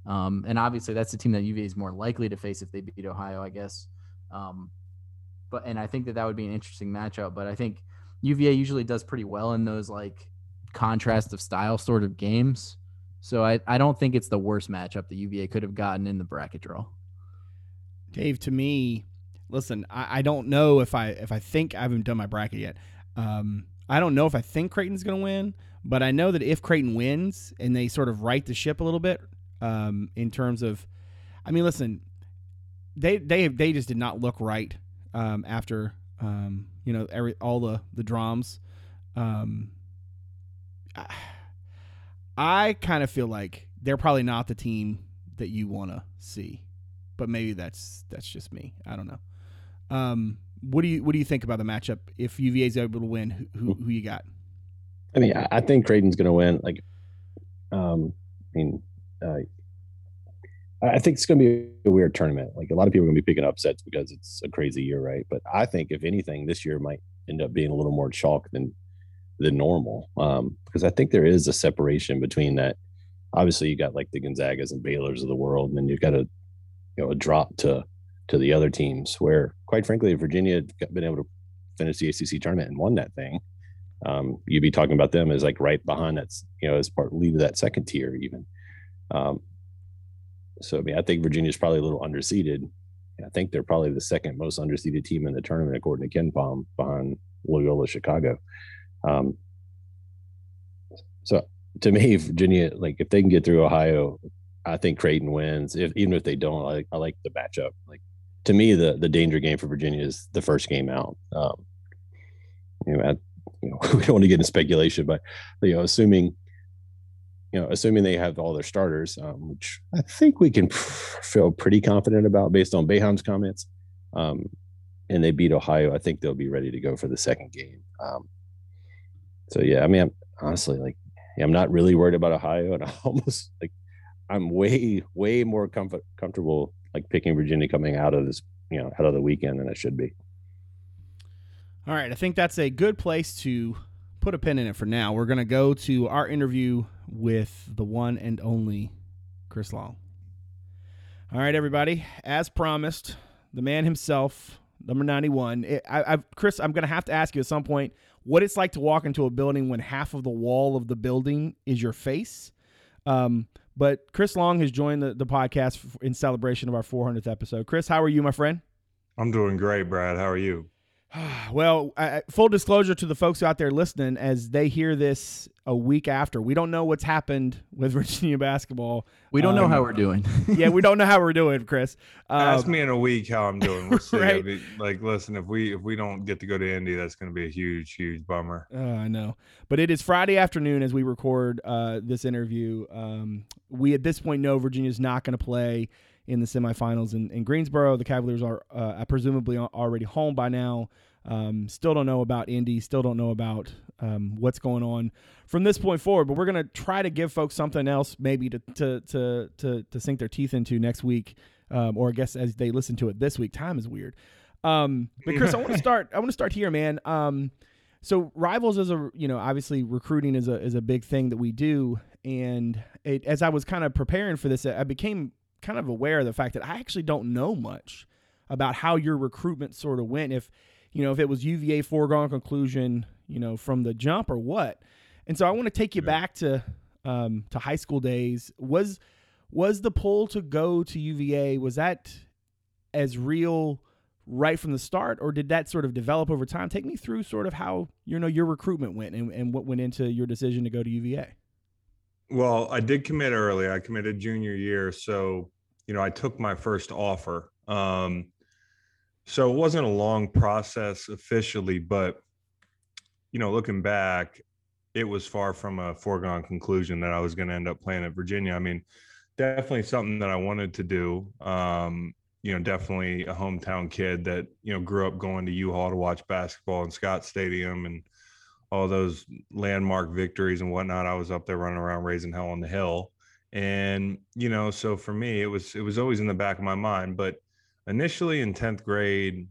um, and obviously, that's the team that UVA is more likely to face if they beat Ohio, I guess. Um, but and I think that that would be an interesting matchup. But I think UVA usually does pretty well in those like contrast of style sort of games. So I, I don't think it's the worst matchup that UVA could have gotten in the bracket draw. Dave, to me, listen, I, I don't know if I if I think I haven't done my bracket yet. Um, I don't know if I think Creighton's going to win, but I know that if Creighton wins and they sort of right the ship a little bit, um, in terms of, I mean, listen, they they they just did not look right um, after um, you know every all the the drums. Um, I, I kind of feel like they're probably not the team that you want to see, but maybe that's that's just me. I don't know. Um, what do you what do you think about the matchup if UVA is able to win? Who who, who you got? I mean, I think Creighton's going to win. Like, um, I mean, uh, I think it's going to be a weird tournament. Like a lot of people are going to be picking upsets because it's a crazy year, right? But I think if anything, this year might end up being a little more chalk than than normal um, because I think there is a separation between that. Obviously, you got like the Gonzagas and Baylor's of the world, and then you've got a you know a drop to to the other teams. Where, quite frankly, if Virginia had been able to finish the ACC tournament and won that thing. Um, you'd be talking about them as like right behind that's you know as part lead of that second tier even. Um, so I mean, I think Virginia's probably a little underseeded. I think they're probably the second most underseeded team in the tournament according to KenPom behind Loyola Chicago. Um, so to me, Virginia, like if they can get through Ohio, I think Creighton wins. If even if they don't, I, I like the matchup. Like to me, the the danger game for Virginia is the first game out. Um, you know, I, you know, we don't want to get into speculation, but you know, assuming you know, assuming they have all their starters, um, which I think we can feel pretty confident about based on Boeheim's comments, um, and they beat Ohio, I think they'll be ready to go for the second game. Um, so yeah, I mean, I'm, honestly, like, yeah, I'm not really worried about Ohio, and I almost like I'm way, way more comfort, comfortable like picking Virginia coming out of this, you know, out of the weekend than I should be. All right, I think that's a good place to put a pin in it for now. We're going to go to our interview with the one and only Chris Long. All right, everybody. As promised, the man himself, number 91. It, I, I've, Chris, I'm going to have to ask you at some point what it's like to walk into a building when half of the wall of the building is your face. Um, but Chris Long has joined the, the podcast in celebration of our 400th episode. Chris, how are you, my friend? I'm doing great, Brad. How are you? well, uh, full disclosure to the folks out there listening, as they hear this a week after, we don't know what's happened with Virginia basketball. We don't know Um, how we're doing. yeah, we don't know how we're doing, Chris. Ask Um, me in a week how I'm doing. We'll see. Right. mean, like, listen, if we if we don't get to go to Indy, that's going to be a huge, huge bummer. Oh, I know. But it is Friday afternoon as we record uh, this interview. Um, we, at this point, know Virginia's not going to play in the semifinals in, in Greensboro. The Cavaliers are uh, presumably already home by now. Um, still don't know about Indy. Still don't know about um, what's going on from this point forward. But we're going to try to give folks something else maybe to, to, to, to, to sink their teeth into next week. Um, or I guess as they listen to it this week. Time is weird. Um, but Chris, I want to start. I want to start here, man. Um, so rivals is a you know obviously recruiting is a is a big thing that we do, and it, as I was kind of preparing for this, I became kind of aware of the fact that I actually don't know much about how your recruitment sort of went. If you know if it was UVA foregone conclusion, you know from the jump or what. And so I want to take you back to um, to high school days. Was was the pull to go to UVA was that as real right from the start, or did that sort of develop over time? Take me through sort of how you know your recruitment went and, and what went into your decision to go to UVA. Well, I did commit early. I committed junior year, so you know I took my first offer. Um, so it wasn't a long process officially, but you know, looking back, it was far from a foregone conclusion that I was going to end up playing at Virginia. I mean, definitely something that I wanted to do. Um, you know, definitely a hometown kid that you know grew up going to U-Hall to watch basketball in Scott Stadium and all those landmark victories and whatnot. I was up there running around raising hell on the hill. And, you know, so for me, it was it was always in the back of my mind. But initially in 10th grade,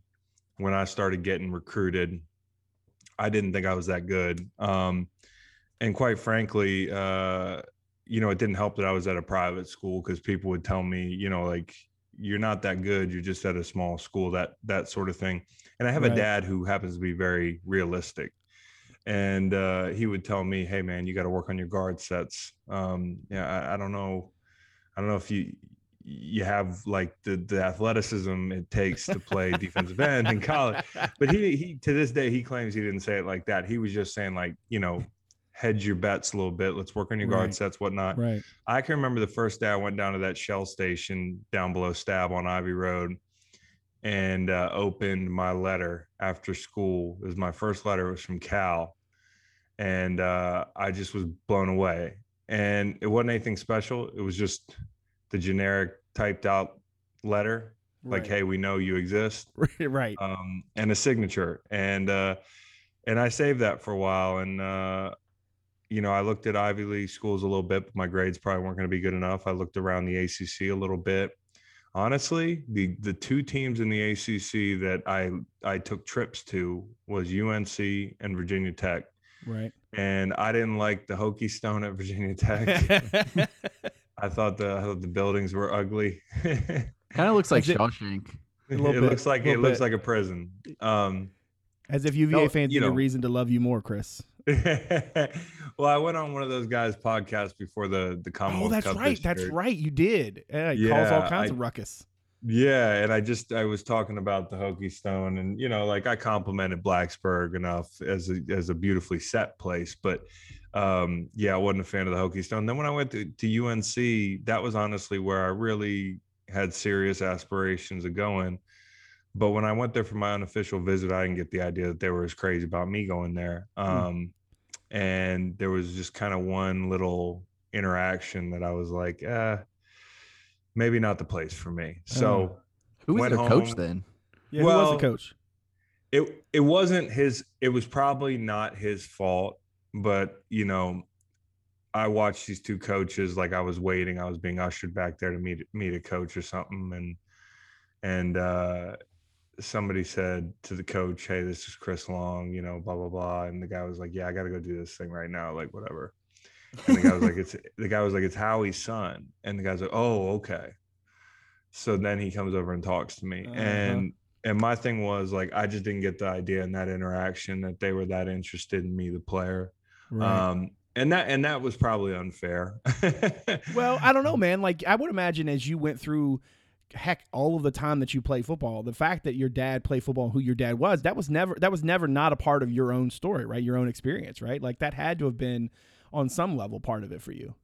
when I started getting recruited, I didn't think I was that good. Um, and quite frankly, uh, you know, it didn't help that I was at a private school because people would tell me, you know, like you're not that good. You're just at a small school, that that sort of thing. And I have Right. a dad who happens to be very realistic and uh, he would tell me, "Hey, man, you got to work on your guard sets." Um, yeah, I, I don't know, I don't know if you you have like the the athleticism it takes to play defensive end in college. But he he to this day he claims he didn't say it like that. He was just saying like you know hedge your bets a little bit. Let's work on your guard Right. sets, whatnot. right. I can remember the first day I went down to that Shell station down below Stab on Ivy Road and uh, opened my letter after school. It was my first letter. It was from Cal. And uh, I just was blown away. And it wasn't anything special. It was just the generic typed out letter like, hey, we know you exist right. um, and a signature. And uh, and I saved that for a while. And uh, you know, I looked at Ivy League schools a little bit, but my grades probably weren't going to be good enough. I looked around the ACC a little bit. Honestly, the the two teams in the ACC that I I took trips to was UNC and Virginia Tech. Right. And I didn't like the Hokie Stone at Virginia Tech. I thought the I thought the buildings were ugly. it kind of looks like Is it- Shawshank. little bit, looks like it looks bit. like a prison. Um, As if UVA No, fans you need a reason to love you more, Chris. well, I went on one of those guys' podcasts before the the Commonwealth Oh, that's Cup right. That's right. You did. Yeah, he calls all kinds I- of ruckus. Yeah, and I just I was talking about the Hokie Stone, and you know, like I complimented Blacksburg enough as a as a beautifully set place, but um, yeah, I wasn't a fan of the Hokie Stone. Then when I went to, to UNC, that was honestly where I really had serious aspirations of going. But when I went there for my unofficial visit, I didn't get the idea that they were as crazy about me going there. Um, and there was just kind of one little interaction that I was like, eh, maybe not the place for me. So Who was Went their coach then? Yeah, who was well, the coach? it it wasn't his it was probably not his fault but you know i watched these two coaches like i was waiting i was being ushered back there to meet meet a coach or something and and uh somebody said to the coach hey this is chris long you know blah blah blah and the guy was like yeah i gotta go do this thing right now like whatever and the guy was like it's the guy was like it's howie's son. And the guy's like oh okay. So then he comes over and talks to me. Uh-huh. and and my thing was like i just didn't get the idea in that interaction that they were that interested in me the player. Right. um and that and that was probably unfair. Well, I don't know, man. Like I would imagine as you went through heck all of the time that you play football the fact that your dad played football and who your dad was that was never that was never not a part of your own story right? Your own experience right? Like that had to have been on some level part of it for you?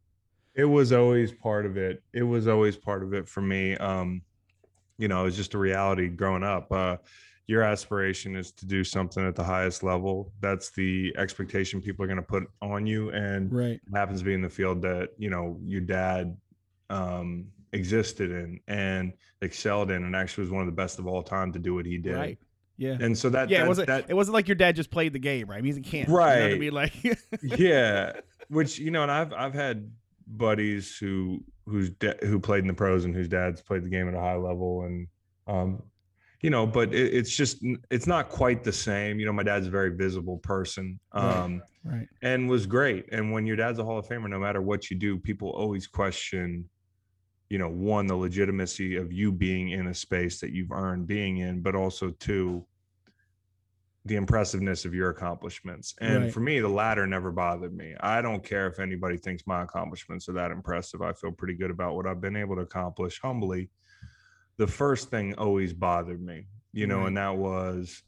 It was always part of it. It was always part of it for me. Um you know it's just a reality growing up. Uh your aspiration is to do something at the highest level. That's the expectation people are going to put on you and right. it happens to be in the field that you know your dad um existed in and excelled in and actually was one of the best of all time to do what he did. Right. Yeah. And so that yeah that, it wasn't that it wasn't like your dad just played the game right? I mean he can't you know I mean? Like yeah which you know and i've i've had buddies who who's da- who played in the pros and whose dads played the game at a high level and um you know but it, it's just it's not quite the same you know my dad's a very visible person Right. um right and was great and when your dad's a hall of famer no matter what you do people always question you know one the legitimacy of you being in a space that you've earned being in but also two the impressiveness of your accomplishments and Right. for me the latter never bothered me i don't care if anybody thinks my accomplishments are that impressive i feel pretty good about what i've been able to accomplish humbly the first thing always bothered me you know Right. and that was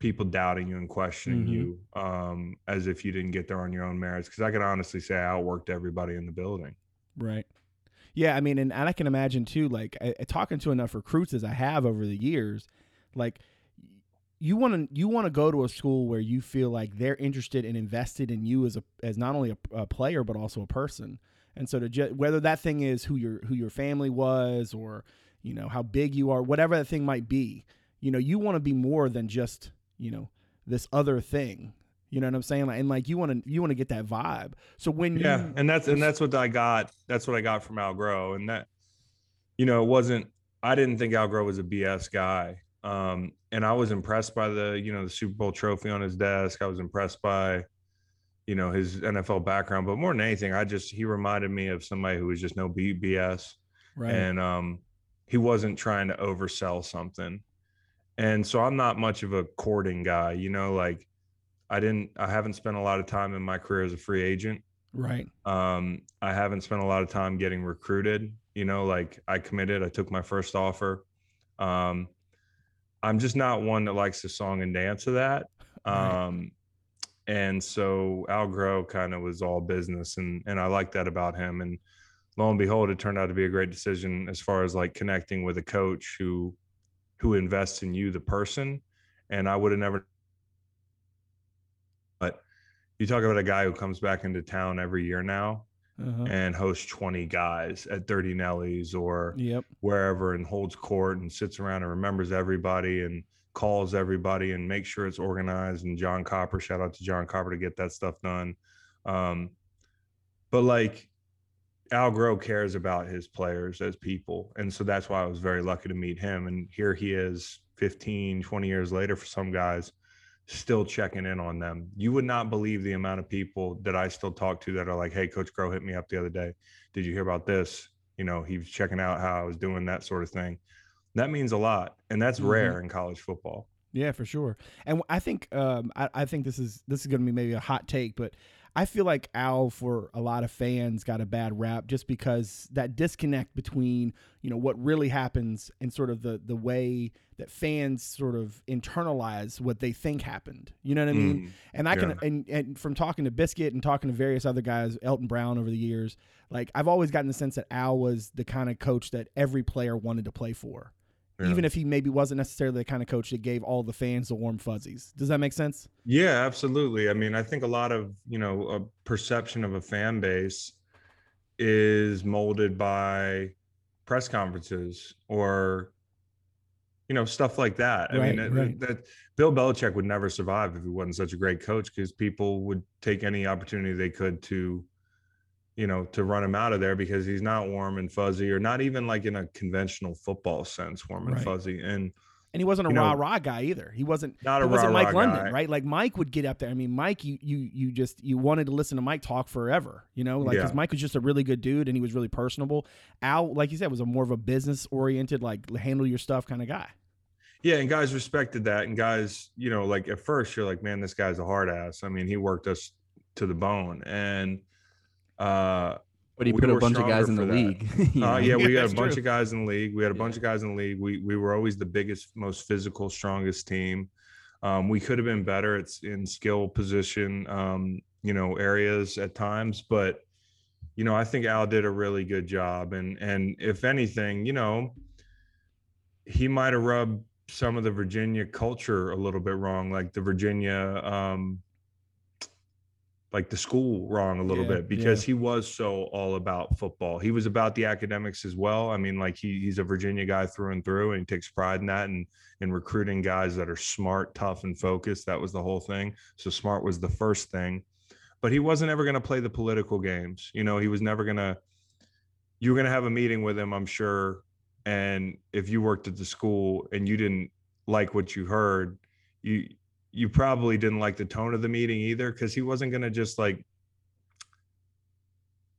people doubting you and questioning Mhm. you um, as if you didn't get there on your own merits because i can honestly say i outworked everybody in the building Right. Yeah, I mean, and, and I can imagine too, like I- talking to enough recruits as I have over the years, like you want to you want to go to a school where you feel like they're interested and invested in you as a as not only a, a player but also a person. And so to ju- whether that thing is who your who your family was or you know how big you are, whatever that thing might be, you know, you want to be more than just you know this other thing. You know what I'm saying? Like, and like you want to you want to get that vibe. So when yeah you and that's and that's what i got that's what i got from al groh and that you know it wasn't i didn't think al groh was a bs guy um and i was impressed by the you know the super bowl trophy on his desk. I was impressed by you know his nfl background but more than anything i just he reminded me of somebody who was just no bs right. And um he wasn't trying to oversell something. And so i'm not much of a courting guy you know like i didn't i haven't spent a lot of time in my career as a free agent. Right. Um i haven't spent a lot of time getting recruited. You know like i committed i took my first offer. Um i'm just not one that likes to song and dance to that. Right. um and so al groh kind of was all business and and i like that about him. And lo and behold it turned out to be a great decision as far as like connecting with a coach who who invests in you the person. And i would have never but you talk about a guy who comes back into town every year now uh-huh. and hosts 20 guys at 30 Nellies or Yep. wherever and holds court and sits around and remembers everybody and calls everybody and makes sure it's organized. And John Copper, shout out to John Copper to get that stuff done. Um, but like Al Groh cares about his players as people. And so that's why I was very lucky to meet him. And here he is 15, 20 years later for some guys still checking in on them. You would not believe the amount of people that I still talk to that are like, Hey, Coach Groh hit me up the other day. Did you hear about this? You know, he was checking out how I was doing that sort of thing. That means a lot. And that's Mhm. rare in college football. Yeah, for sure. And I think um, I, I think this is this is going to be maybe a hot take, but I feel like Al for a lot of fans got a bad rap just because that disconnect between you know what really happens and sort of the the way that fans sort of internalize what they think happened. You know what I mean? Mm. And I can Yeah. and, and from talking to Biscuit and talking to various other guys, Elton Brown over the years, like I've always gotten the sense that Al was the kind of coach that every player wanted to play for. Yeah. Even if he maybe wasn't necessarily the kind of coach that gave all the fans the warm fuzzies. Does that make sense? Yeah, absolutely. I mean, I think a lot of, you know, a perception of a fan base is molded by press conferences or you know, stuff like that. I mean, Right, that, that Bill Belichick would never survive if he wasn't such a great coach because people would take any opportunity they could to you know, to run him out of there because he's not warm and fuzzy or not even like in a conventional football sense, warm and Right. fuzzy. And And he wasn't a know- rah rah guy either. He wasn't. not a wasn't rah-rah Mike London, guy. right? Like Mike would get up there. I mean, Mike, you you you just you wanted to listen to Mike talk forever, you know, like because Yeah. Mike was just a really good dude and he was really personable. Al, like you said, was a more of a business oriented, like handle your stuff kind of guy. Yeah, and guys respected that. And guys, you know, like at first you're like, man, this guy's a hard ass. I mean, he worked us to the bone. And uh But he we put a were bunch of guys in stronger the for that. league. you Uh, yeah, we Yeah, had a bunch true. of guys in the league. We had a bunch of guys in the league. We we were always the biggest, most physical, strongest team. Um, we could have been better at in skill position, um, you know, areas at times, but you know, I think Al did a really good job. And and if anything, you know, he might have rubbed some of the Virginia culture a little bit wrong, like the Virginia um like the school wrong a little Yeah, bit because he was so all about football. He was about the academics as well. I mean, like he he's a Virginia guy through and through, and he takes pride in that and in recruiting guys that are smart, tough, and focused. That was the whole thing. So smart was the first thing, but he wasn't ever going to play the political games. You know, he was never going to. You were going to have a meeting with him, I'm sure, and if you worked at the school and you didn't like what you heard, you you probably didn't like the tone of the meeting either because he wasn't going to just like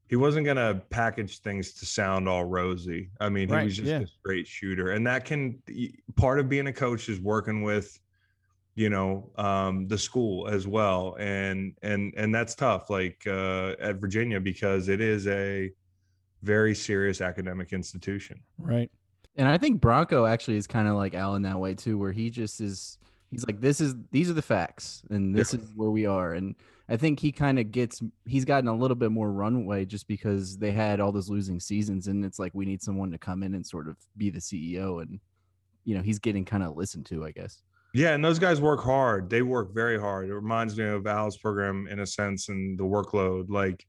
he wasn't going to package things to sound all rosy i mean Right, he was just yeah. a straight shooter and that can part of being a coach is working with you know um the school as well and and and that's tough like uh at virginia because it is a very serious academic institution Right. And I think Bronco actually is kind of like Al in that way too, where he just is. He's like, this is these are the facts, and this is where we are. And I think he kind of gets. He's gotten a little bit more runway just because they had all those losing seasons, and it's like we need someone to come in and sort of be the CEO, and you know he's getting kind of listened to, I guess. Yeah, and those guys work hard. They work very hard. It reminds me of Al's program in a sense and the workload. Like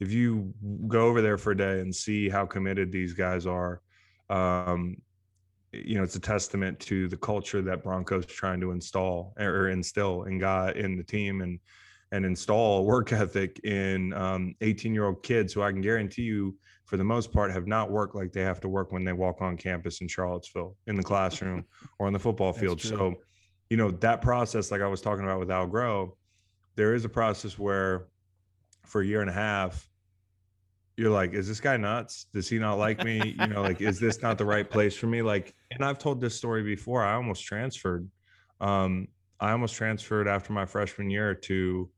if you go over there for a day and see how committed these guys are, um, you know, it's a testament to the culture that Broncos trying to install or instill in God in the team and and install a work ethic in um, 18 year old kids who I can guarantee you for the most part have not worked like they have to work when they walk on campus in Charlottesville in the classroom or on the football field. So, you know, that process, like I was talking about with Al Groh, there is a process where for a year and a half, you're like, is this guy nuts? Does he not like me? You know, like, is this not the right place for me? Like, and I've told this story before. I almost transferred. Um, I almost transferred after my freshman year to,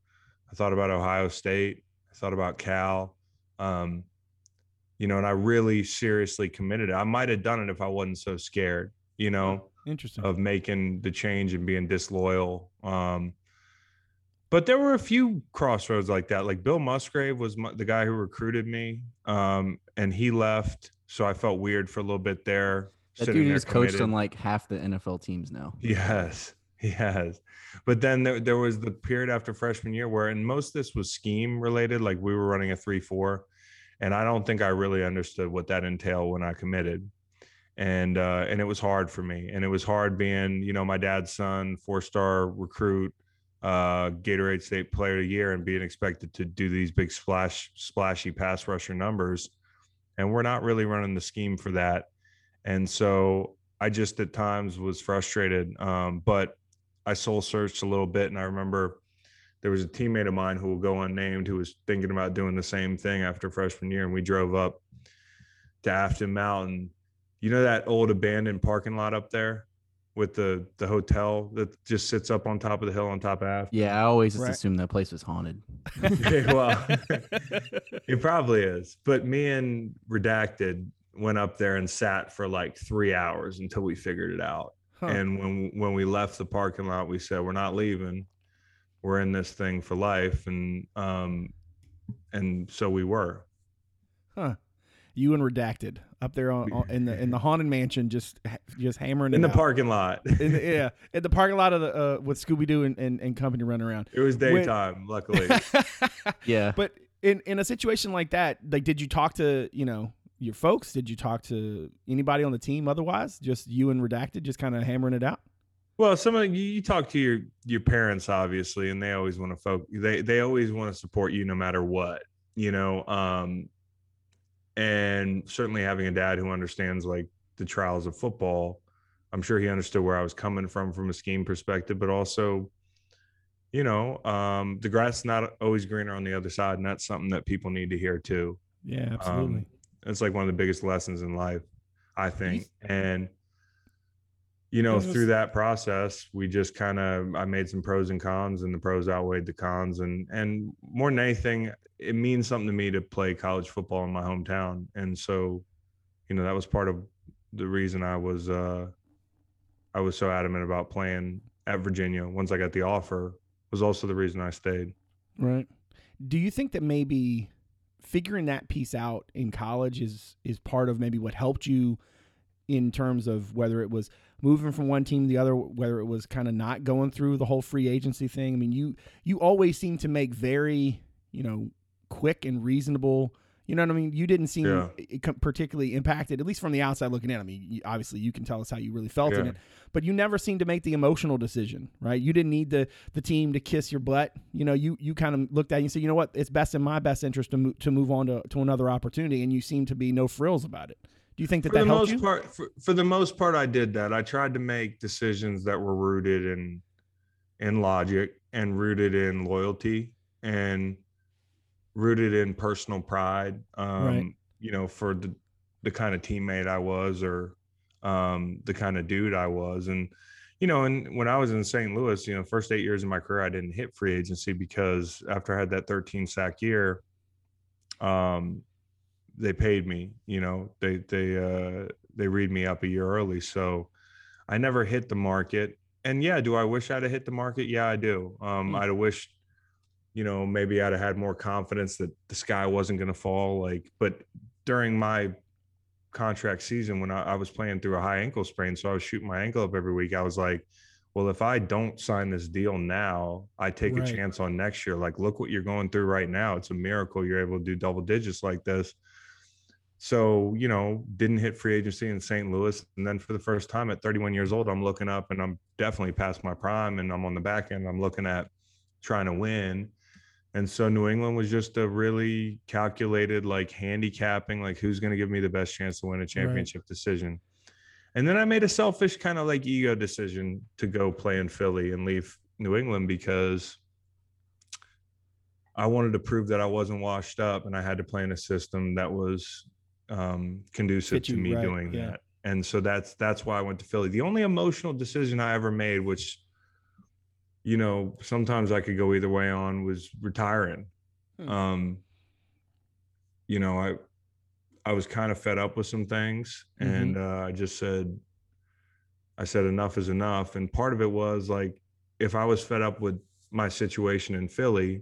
I thought about Ohio State. I thought about Cal. Um, you know, and I really seriously committed it. I might have done it if I wasn't so scared, you know, Interesting. of making the change and being disloyal. Um, but there were a few crossroads like that. Like Bill Musgrave was my, the guy who recruited me, um, and he left, so I felt weird for a little bit there. That dude has coached on like half the NFL teams now. Yes, he has. But then there, there was the period after freshman year where, and most of this was scheme related. Like we were running a three four, and I don't think I really understood what that entailed when I committed, and uh, and it was hard for me, and it was hard being, you know, my dad's son, four star recruit, uh, Gatorade State Player of the Year, and being expected to do these big splash splashy pass rusher numbers, and we're not really running the scheme for that, and so I just at times was frustrated. Um, but I soul searched a little bit, and I remember there was a teammate of mine who will go unnamed who was thinking about doing the same thing after freshman year, and we drove up to Afton Mountain. You know that old abandoned parking lot up there with the the hotel that just sits up on top of the hill on top of Afton. Yeah, I always just Right. assumed that place was haunted. Yeah, well, it probably is. But me and Redacted went up there and sat for like three hours until we figured it out. Huh. And when when we left the parking lot, we said we're not leaving. We're in this thing for life, and um, and so we were. Huh. You and redacted up there on, on in the in the haunted mansion, just just hammering in it the out. parking lot. In the, yeah, in the parking lot of the uh, with Scooby Doo and, and, and company running around. it was When- daytime, luckily. Yeah. But in in a situation like that, like, did you talk to you know your folks? Did you talk to anybody on the team? Otherwise, just you and redacted, just kind of hammering it out. Well, some of you, you talk to your your parents, obviously, and they always want to focus. They they always want to support you no matter what, you know. Um, and certainly having a dad who understands like the trials of football, I'm sure he understood where I was coming from from a scheme perspective, but also, you know, um, the grass is not always greener on the other side, and that's something that people need to hear too. Yeah, absolutely. Um, it's like one of the biggest lessons in life, I think. And you know, Yes. through that process, we just kind of I made some pros and cons, and the pros outweighed the cons. And and more than anything, it means something to me to play college football in my hometown. And so, you know, that was part of the reason I was uh I was so adamant about playing at Virginia once I got the offer was also the reason I stayed. Right. Do you think that maybe figuring that piece out in college is is part of maybe what helped you in terms of whether it was moving from one team to the other, whether it was kind of not going through the whole free agency thing. I mean, you you always seem to make very you know quick and reasonable. You know what I mean? You didn't seem Yeah. particularly impacted, at least from the outside looking in. I mean, you, obviously you can tell us how you really felt in it, but you never seemed to make the emotional decision, right? You didn't need the the team to kiss your butt. You know, you you kind of looked at it and said, you know what, it's best in my best interest to move to move on to, to another opportunity, and you seem to be no frills about it. Do you think that for that the helped most you? part for, for the most part i did that i tried to make decisions that were rooted in in logic and rooted in loyalty and rooted in personal pride um Right. you know for the the kind of teammate i was or um the kind of dude i was and you know and when i was in st louis you know first eight years of my career i didn't hit free agency because after i had that 13 sack year um they paid me you know they they uh they read me up a year early so i never hit the market. And yeah do i wish i'd have hit the market? Yeah i do. Um Hmm. i'd have wished you know maybe i'd have had more confidence that the sky wasn't going to fall like but during my contract season when I, I was playing through a high ankle sprain so i was shooting my ankle up every week i was like well if i don't sign this deal now i take Right. a chance on next year. Like look what you're going through right now. It's a miracle you're able to do double digits like this so, you know, didn't hit free agency in St. Louis. And then for the first time at 31 years old, I'm looking up and I'm definitely past my prime and I'm on the back end. I'm looking at trying to win. And so New England was just a really calculated, like handicapping, like who's going to give me the best chance to win a championship decision. And then I made a selfish kind of like ego decision to go play in Philly and leave New England because I wanted to prove that I wasn't washed up and I had to play in a system that was um, conducive to me right, doing yeah. that. And so that's that's why I went to Philly. The only emotional decision I ever made, which you know, sometimes I could go either way on, was retiring. Hmm. Um, you know, I I was kind of fed up with some things, Mm-hmm. and uh, I just said, I said enough is enough. And part of it was like, if I was fed up with my situation in Philly,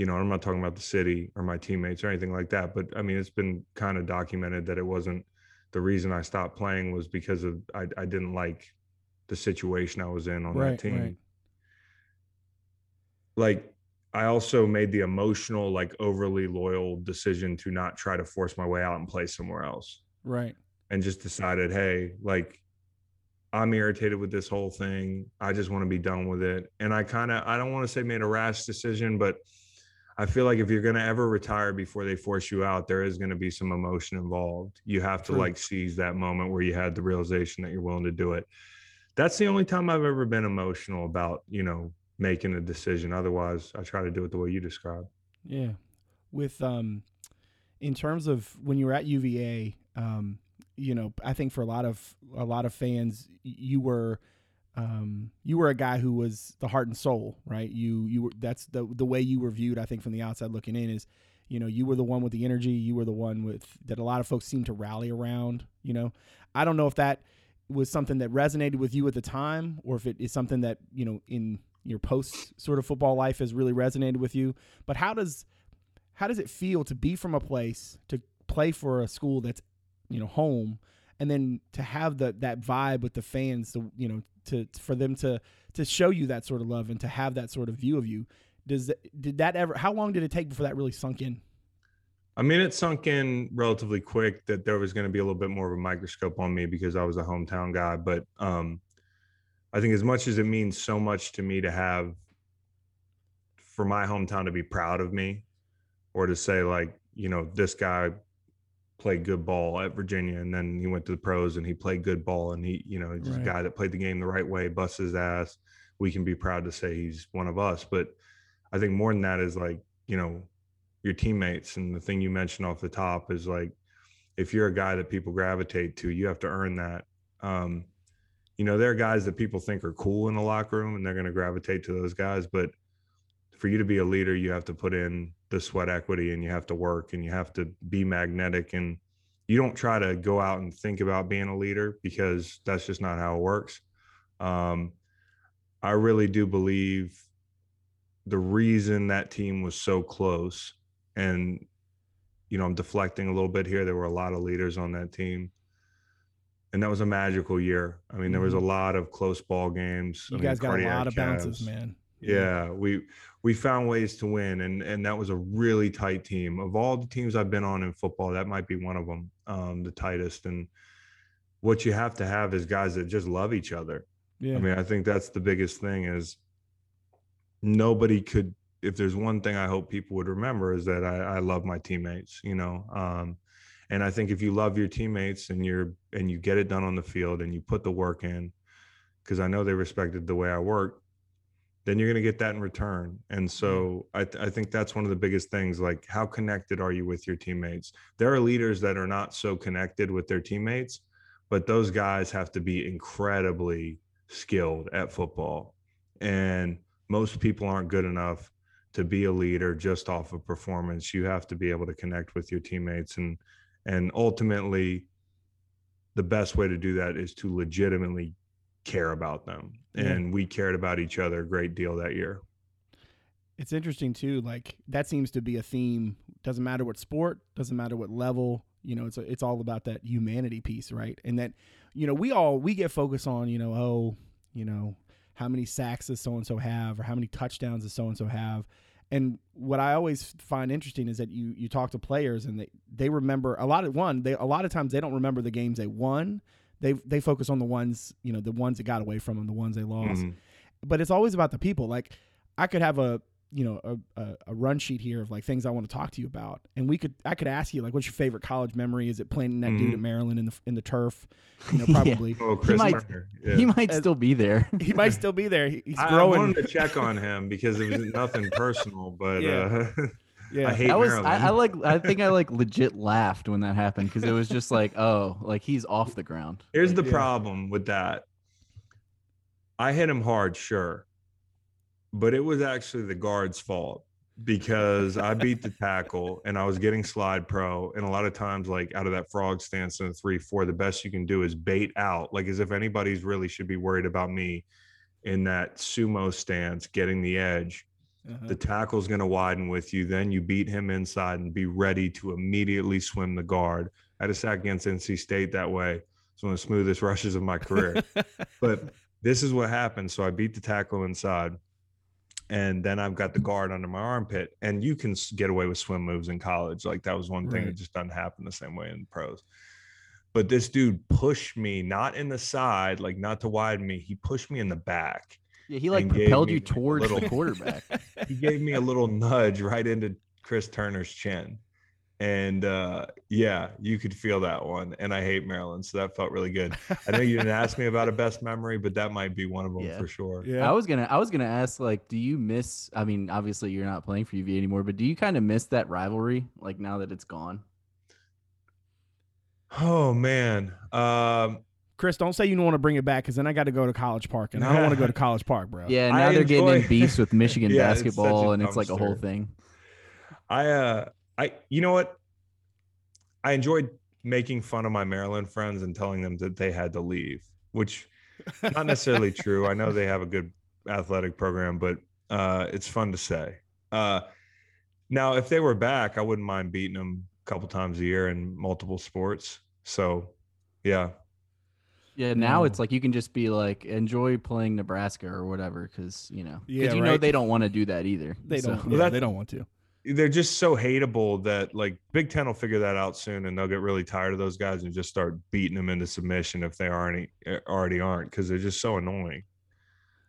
you know, I'm not talking about the city or my teammates or anything like that, but I mean, it's been kind of documented that it wasn't the reason I stopped playing was because of I, I didn't like the situation I was in on Right, that team. right. Like I also made the emotional, like overly loyal decision to not try to force my way out and play somewhere else Right. and just decided, hey, like I'm irritated with this whole thing. I just want to be done with it. And I kind of, I don't want to say made a rash decision, but I feel like if you're going to ever retire before they force you out, there is going to be some emotion involved. You have to True. like seize that moment where you had the realization that you're willing to do it. That's the only time I've ever been emotional about, you know, making a decision. Otherwise, I try to do it the way you described. Yeah. With um in terms of when you were at UVA, um, you know, I think for a lot of a lot of fans, you were um you were a guy who was the heart and soul, right? You you were that's the the way you were viewed, I think, from the outside looking in is you know, you were the one with the energy, you were the one with that a lot of folks seem to rally around, you know. I don't know if that was something that resonated with you at the time or if it is something that, you know, in your post sort of football life has really resonated with you. But how does how does it feel to be from a place to play for a school that's you know home and then to have the that vibe with the fans to you know to for them to to show you that sort of love and to have that sort of view of you does did that ever how long did it take before that really sunk in I mean, it sunk in relatively quick that there was going to be a little bit more of a microscope on me because I was a hometown guy. But um, I think as much as it means so much to me to have for my hometown to be proud of me or to say like, you know, this guy played good ball at Virginia and then he went to the pros and he played good ball and he, you know, just Right. a guy that played the game the right way, bust his ass. We can be proud to say he's one of us. But I think more than that is like, you know, your teammates and the thing you mentioned off the top is like if you're a guy that people gravitate to you have to earn that um you know there are guys that people think are cool in the locker room and they're going to gravitate to those guys but for you to be a leader, you have to put in the sweat equity and you have to work and you have to be magnetic and you don't try to go out and think about being a leader because that's just not how it works. Um, I really do believe the reason that team was so close and you know, I'm deflecting a little bit here. There were a lot of leaders on that team. And that was a magical year. I mean, there was a Mhm. lot of close ball games. You I guys mean, got a lot of bounces, calves. man. Yeah, we we found ways to win, and and that was a really tight team. Of all the teams I've been on in football, that might be one of them, um, the tightest. And what you have to have is guys that just love each other. Yeah. I mean, I think that's the biggest thing is nobody could. If there's one thing I hope people would remember is that I, I love my teammates. You know, um, and I think if you love your teammates and you're and you get it done on the field and you put the work in, because I know they respected the way I worked, then you're going to get that in return. And so mm. I, th- I think that's one of the biggest things. Like, how connected are you with your teammates? There are leaders that are not so connected with their teammates, but those guys have to be incredibly skilled at football. And most people aren't good enough to be a leader just off of performance. You have to be able to connect with your teammates and and ultimately the best way to do that is to legitimately care about them. Yeah. And we cared about each other a great deal that year. It's interesting too. Like that seems to be a theme. Doesn't matter what sport, doesn't matter what level. You know, it's it's all about that humanity piece, right? And that, you know, we all we get focused on, you know, oh, you know, how many sacks does so and so have, or how many touchdowns does so and so have. And what I always find interesting is that you you talk to players and they they remember a lot of one. They a lot of times they don't remember the games they won. They they focus on the ones you know the ones that got away from them, the ones they lost Mhm. but it's always about the people. Like I could have a you know a, a, a run sheet here of like things I want to talk to you about, and we could I could ask you like, what's your favorite college memory? Is it playing that dude Mhm. at Maryland in the in the turf? You know, Yeah. probably. Oh, Chris he might- Turner. Yeah. He might still be there. he might still be there. He- He's I, I growing. wanted to check on him because it was nothing personal, but Yeah. uh, yeah, I hate I was Maryland. I, I like I think I like legit laughed when that happened because it was just like oh like he's off the ground. Here's the Yeah. problem with that. I hit him hard, sure, but it was actually the guard's fault because I beat the tackle and I was getting slide pro. And a lot of times, like out of that frog stance in a three, four, the best you can do is bait out, like as if anybody's really should be worried about me in that sumo stance, getting the edge. Uh-huh. The tackle's going to widen with you. Then you beat him inside and be ready to immediately swim the guard. I had a sack against NC State that way. It's one of the smoothest rushes of my career. but this is what happened. So I beat the tackle inside. And then I've got the guard under my armpit. And you can get away with swim moves in college. Like that was one thing that just doesn't happen the same way in pros. But this dude pushed me, not in the side, like not to widen me. He pushed me in the back. Yeah, he like propelled you like, a towards the quarterback. he gave me a little nudge right into Chris Turner's chin. And uh, yeah, you could feel that one. And I hate Maryland. So that felt really good. I know you didn't ask me about a best memory, but that might be one of them Yeah. for sure. yeah. I was gonna I was gonna ask like, do you miss? I mean, obviously you're not playing for UV anymore, but do you kind of miss that rivalry like now that it's gone? Oh, man. Um, Chris, don't say you don't want to bring it back because then I got to go to College Park, and I don't want to go to College Park, bro. Yeah, I now they're getting in enjoy- beefs with Michigan Yeah, it's basketball, and it's like a whole thing. I, uh, I, you know what? I enjoyed making fun of my Maryland friends and telling them that they had to leave, which not necessarily true. I know they have a good athletic program, but uh, it's fun to say. Uh, now, if they were back, I wouldn't mind beating them a couple times a year in multiple sports. So, yeah, Yeah, now No. it's like you can just be like enjoy playing Nebraska or whatever because you know 'cause Yeah, you know they don't want to do that either. They So- don't. Well, yeah, that- they don't want to. they're just so hateable that like Big Ten will figure that out soon, and they'll get really tired of those guys and just start beating them into submission if they already eh, already aren't because they're just so annoying.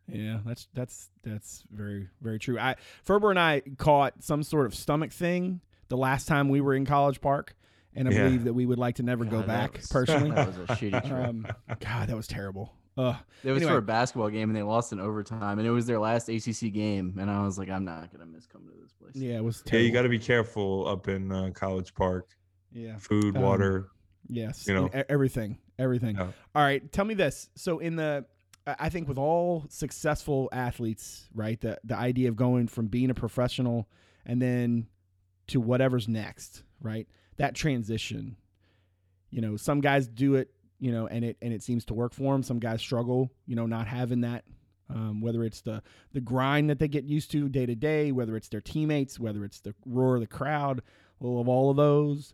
Yeah, that's that's that's very very true. I Ferber and I caught some sort of stomach thing the last time we were in College Park, and I Yeah. believe that we would like to never go God, that back was- personally. That was a shitty trip. um, God, that was terrible. Ugh. It was Anyway. for a basketball game and they lost in overtime and it was their last ACC game and I was like, I'm not gonna miss coming to this place. Yeah, it was Yeah, terrible. you got to be careful up in uh, College Park. yeah. Food, Um, water. Yes, You know. everything, everything. Yeah. All right, tell me this. So in the I I think with all successful athletes, right, the the idea of going from being a professional and then to whatever's next, right? That transition. You know, some guys do it, you know, and it and it seems to work for them. Some guys struggle, you know, not having that. Um, whether it's the the grind that they get used to day to day, whether it's their teammates, whether it's the roar of the crowd, well, of all of those.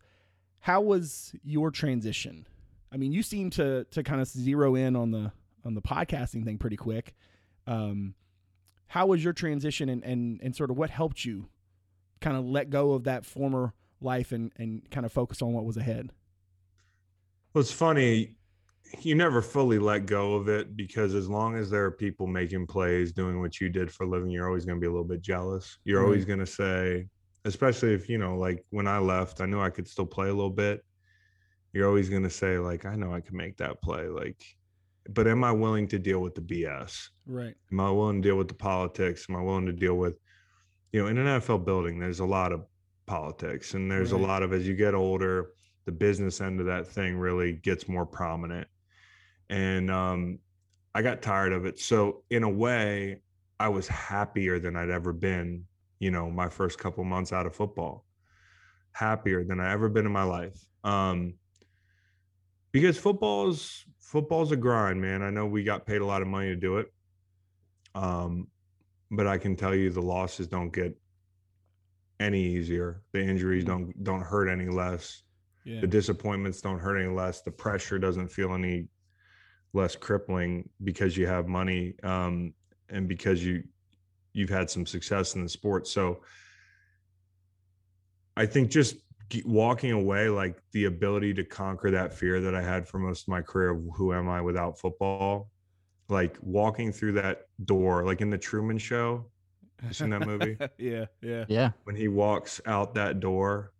How was your transition? I mean, you seem to to kind of zero in on the on the podcasting thing pretty quick. Um, how was your transition and, and and sort of what helped you kind of let go of that former life and and kind of focus on what was ahead? Well, it's funny. You never fully let go of it because as long as there are people making plays, doing what you did for a living, you're always going to be a little bit jealous. You're always going to say, especially if, you know, like when I left, I knew I could still play a little bit. You're always going to say, like, I know I can make that play. Like, but am I willing to deal with the BS? Right. Am I willing to deal with the politics? Am I willing to deal with, you know, in an NFL building, there's a lot of politics and there's Right. a lot of, as you get older, the business end of that thing really gets more prominent. And um, I got tired of it. So, in a way, I was happier than I'd ever been, you know, my first couple months out of football. Happier than I ever been in my life. Um, because football's football's a grind, man. I know we got paid a lot of money to do it. Um, but I can tell you the losses don't get any easier. The injuries don't don't hurt any less. Yeah. The disappointments don't hurt any less. The pressure doesn't feel any less crippling because you have money um, and because you you've had some success in the sport. So I think just walking away, like the ability to conquer that fear that I had for most of my career of who am I without football, like walking through that door, like in the Truman Show, You seen that movie? yeah. Yeah. Yeah. when he walks out that door,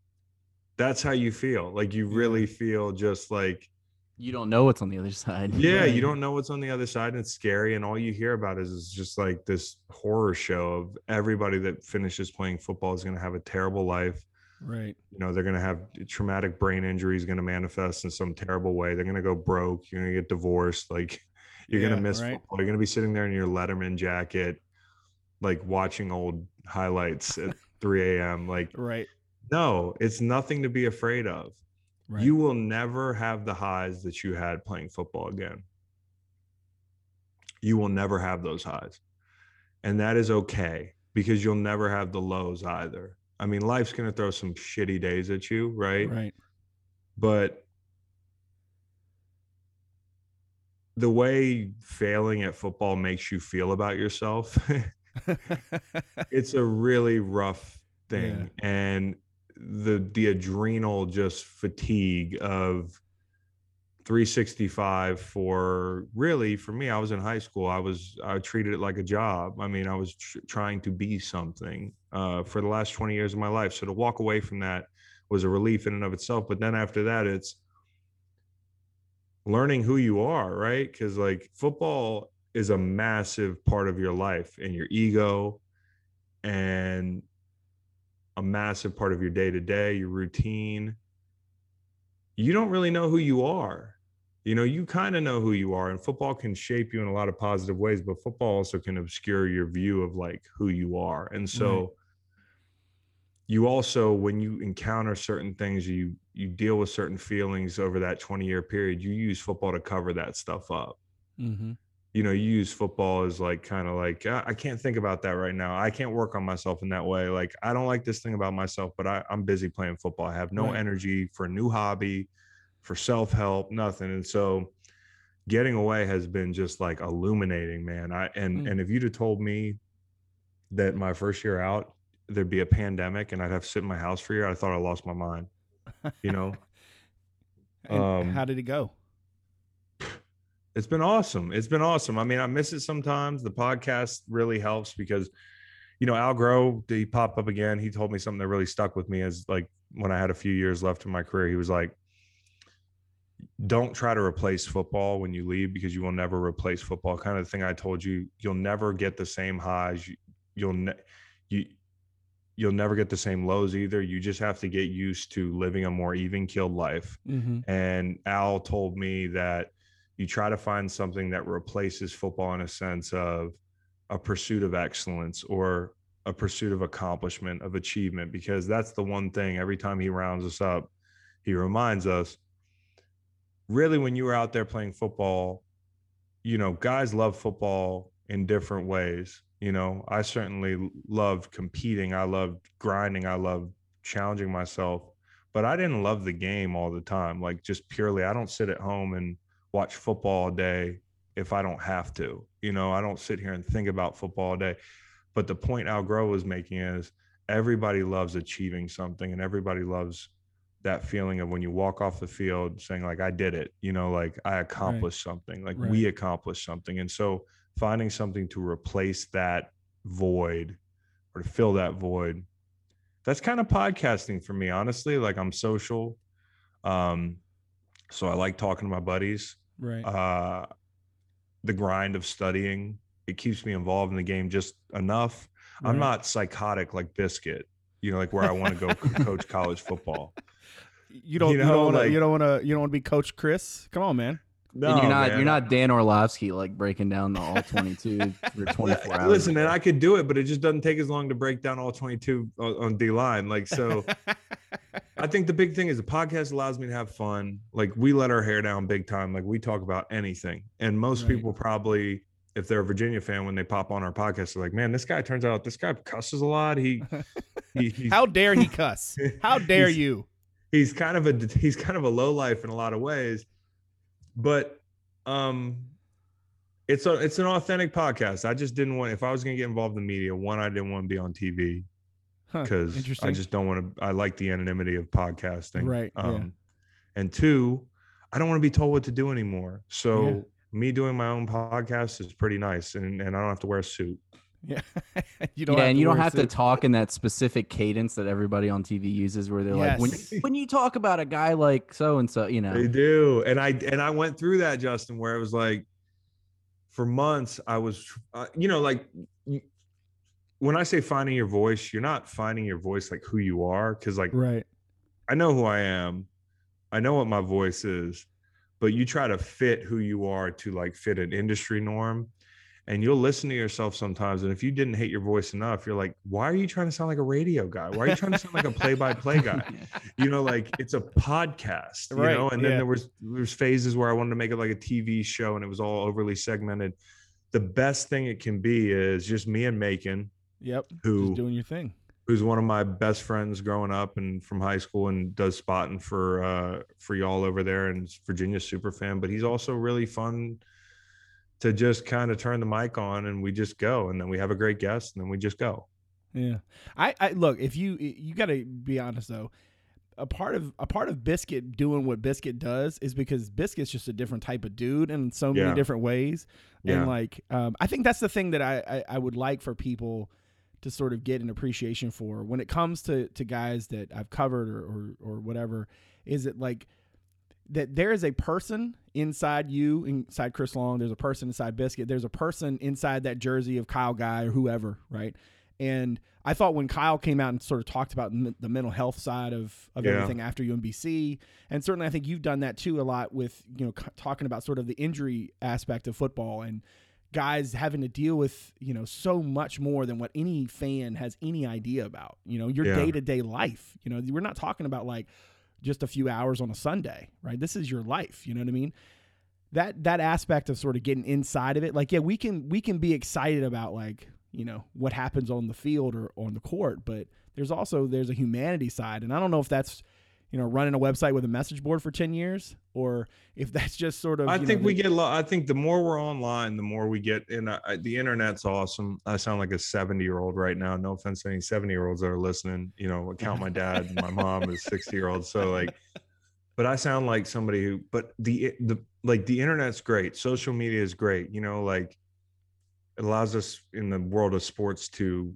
that's how you feel. Like you really feel just like, You don't know what's on the other side. yeah, Right. you don't know what's on the other side and it's scary. And all you hear about is, is just like this horror show of everybody that finishes playing football is going to have a terrible life. Right. You know, they're going to have traumatic brain injuries going to manifest in some terrible way. They're going to go broke. You're going to get divorced. Like you're going to miss right. football. You're going to be sitting there in your Letterman jacket, like watching old highlights at 3 a.m. Like, Right. no, it's nothing to be afraid of. Right. You will never have the highs that you had playing football again. You will never have those highs. And that is okay because you'll never have the lows either. I mean, life's going to throw some shitty days at you, right? right. But the way failing at football makes you feel about yourself, it's a really rough thing and the the adrenal just fatigue of 365 for really for me i was in high school i was i treated it like a job. I mean i was tr- trying to be something uh, for the last 20 years of my life. So to walk away from that was a relief in and of itself but then after that it's learning who you are right? Because like football is a massive part of your life and your ego and a massive part of your day to day, your routine. You don't really know who you are. You know, you kind of know who you are, and football can shape you in a lot of positive ways, but football also can obscure your view of like who you are. And so Right. you also when you encounter certain things, you you deal with certain feelings over that 20 year period, you use football to cover that stuff up mm-hmm. You know, you use football as like kind of like "Ah, I can't think about that right now. I can't work on myself in that way. Like I don't like this thing about myself, but I, I'm busy playing football. I have no Right. energy for a new hobby, for self help, nothing. And so, getting away has been just like illuminating, man. I and Mm. and if you'd have told me that my first year out there'd be a pandemic and I'd have to sit in my house for a year, I thought I lost my mind. You know. And Um, how did it go? It's been awesome. It's been awesome. I mean, I miss it sometimes. The podcast really helps because, you know, Al Groh, he popped up again. He told me something that really stuck with me as like when I had a few years left in my career. He was like, don't try to replace football when you leave because you will never replace football. Kind of the thing I told you, you'll never get the same highs. You, you'll ne- you you'll never get the same lows either. You just have to get used to living a more even keeled life. Mm-hmm. And Al told me that you try to find something that replaces football in a sense of a pursuit of excellence or a pursuit of accomplishment of achievement because that's the one thing every time he rounds us up he reminds us really when you were out there playing football you know guys love football in different ways. You know i certainly loved competing. I loved grinding. I loved challenging myself but i didn't love the game all the time. Like just purely i don't sit at home and watch football all day if I don't have to. You know, I don't sit here and think about football all day. But the point Al Groh was making is everybody loves achieving something and everybody loves that feeling of when you walk off the field saying like I did it, you know, like I accomplished right. something, like right. we accomplished something. And so finding something to replace that void or to fill that void. That's kind of podcasting for me, honestly. Like I'm social. Um, so I like talking to my buddies. Right. Uh, the grind of studying it keeps me involved in the game just enough. Right. I'm not psychotic like Biscuit, you know, like where I want to go coach college football. You don't. You, know, you don't want to. Like, you don't want to. You don't want to be Coach Chris. Come on, man. No, and you're not man. you're not Dan Orlovsky like breaking down the all 22 for 24 hours. Listen, and I could do it, but it just doesn't take as long to break down all 22 on, on D line. Like so, I think the big thing is the podcast allows me to have fun. Like we let our hair down big time. Like we talk about anything, and most right. people probably. If they're a Virginia fan, when they pop on our podcast, they're like, "Man, this guy turns out this guy cusses a lot. He, he how dare he cuss? How dare you?" He's kind of a he's kind of a low life in a lot of ways but um it's a it's an authentic podcast. I just didn't want if I was gonna get involved in media, one, I didn't want to be on TV because huh, I just don't want to. I like the anonymity of podcasting, right? Um, yeah. and two, I don't want to be told what to do anymore. So yeah. me doing my own podcast is pretty nice, and and I don't have to wear a suit. Yeah, you don't. Yeah, and you don't have to talk in that specific cadence that everybody on TV uses, where they're yes. like, when when you talk about a guy like so and so, you know, they do. And I and I went through that, Justin, where it was like, for months, I was, uh, you know, like when I say finding your voice, you're not finding your voice like who you are, because like, right, I know who I am, I know what my voice is, but you try to fit who you are to like fit an industry norm and you'll listen to yourself sometimes and if you didn't hate your voice enough you're like why are you trying to sound like a radio guy? Why are you trying to sound like a play-by-play guy? You know like it's a podcast you right, know and then yeah. there was there's phases where i wanted to make it like a tv show and it was all overly segmented. The best thing it can be is just me and macon yep who just doing your thing who's one of my best friends growing up and from high school and does spotting for uh for y'all over there and virginia super fan but he's also really fun to just kind of turn the mic on and we just go and then we have a great guest and then we just go yeah i, I look if you you got to be honest though a part of a part of biscuit doing what biscuit does is because biscuit's just a different type of dude in so many yeah. different ways yeah. and like um, i think that's the thing that I, I, I would like for people to sort of get an appreciation for when it comes to to guys that i've covered or or, or whatever is it like that there is a person inside you, inside Chris Long. There's a person inside Biscuit. There's a person inside that jersey of Kyle Guy or whoever, right? And I thought when Kyle came out and sort of talked about the mental health side of, of yeah. everything after UMBC, and certainly I think you've done that too a lot with you know talking about sort of the injury aspect of football and guys having to deal with you know so much more than what any fan has any idea about. You know your day to day life. You know we're not talking about like just a few hours on a Sunday, right? This is your life. You know what I mean? That that aspect of sort of getting inside of it, like yeah, we can we can be excited about like you know what happens on the field or on the court, but there's also there's a humanity side, and I don't know if that's you know running a website with a message board for 10 years? Or if that's just sort of i think know, we get a lot i think the more we're online the more we get and uh, the internet's awesome. I sound like a 70 year old right now. No offense to any 70 year olds that are listening you know count my dad my mom is 60 year old so like but i sound like somebody who but the the like the internet's great. Social media is great you know like it allows us in the world of sports to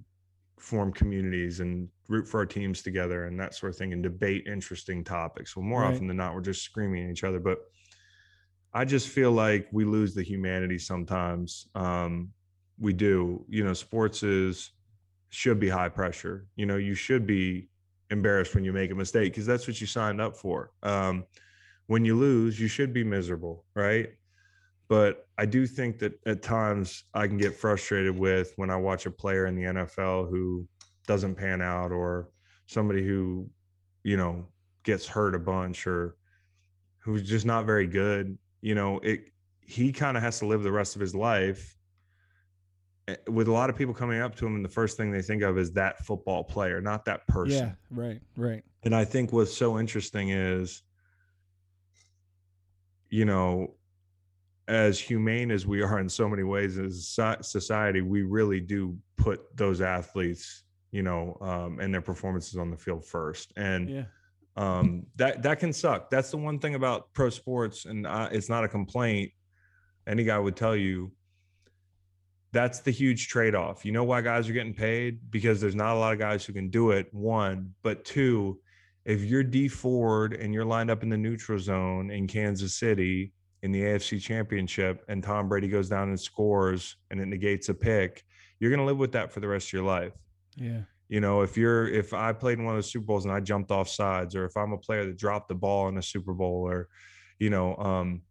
form communities and root for our teams together and that sort of thing and debate interesting topics. Well, more right. often than not, we're just screaming at each other. But I just feel like we lose the humanity sometimes. Um, we do. You know, sports is should be high pressure. You know, you should be embarrassed when you make a mistake because that's what you signed up for. Um, when you lose, you should be miserable, right? but I do think that at times I can get frustrated with when I watch a player in the NFL who doesn't pan out or somebody who, you know, gets hurt a bunch or who's just not very good. You know, it he kind of has to live the rest of his life eh, with a lot of people coming up to him and the first thing they think of is that football player, not that person. Yeah, right, right. And I think what's so interesting is, you know, as humane as we are in so many ways as society, we really do put those athletes, you know, um, and their performances on the field first. And yeah. um, that that can suck. That's the one thing about pro sports, and uh, it's not a complaint. Any guy would tell you that's the huge trade-off. You know why guys are getting paid? Because there's not a lot of guys who can do it. One, but two, if you're Dee Ford and you're lined up in the neutral zone in Kansas City in the AFC Championship and Tom Brady goes down and scores and it negates a pick, you're going to live with that for the rest of your life. Yeah. You know, if you're if I played in one of the Super Bowls and I jumped off sides or if I'm a player that dropped the ball in a Super Bowl or you know, um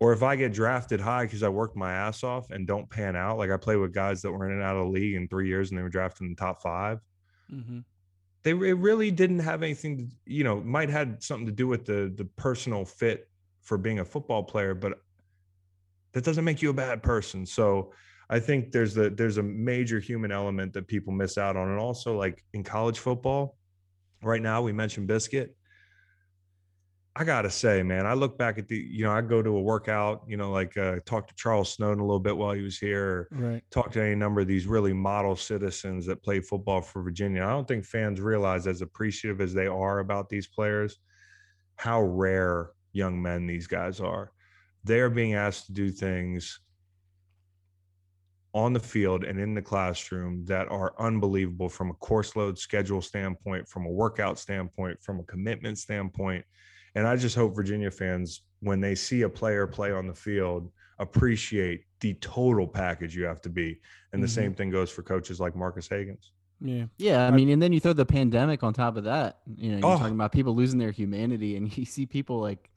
or if I get drafted high because I worked my ass off and don't pan out, like I play with guys that were in and out of the league in three years and they were drafted in the top 5 mm-hmm. They it really didn't have anything to, you know, might had something to do with the the personal fit for being a football player, but that doesn't make you a bad person. So I think there's a there's a major human element that people miss out on, and also like in college football, right now we mentioned Biscuit. I gotta say, man, I look back at the, you know, I go to a workout, you know, like uh, talk to Charles Snowden a little bit while he was here, right? Talk to any number of these really model citizens that play football for Virginia. I don't think fans realize, as appreciative as they are about these players, how rare young men these guys are. They are being asked to do things on the field and in the classroom that are unbelievable from a course load schedule standpoint, from a workout standpoint, from a commitment standpoint. And I just hope Virginia fans, when they see a player play on the field, appreciate the total package you have to be. And the mm-hmm. same thing goes for coaches like Marques Hagans. Yeah. Yeah. I mean, and then you throw the pandemic on top of that. You know, you're oh. talking about people losing their humanity, and you see people like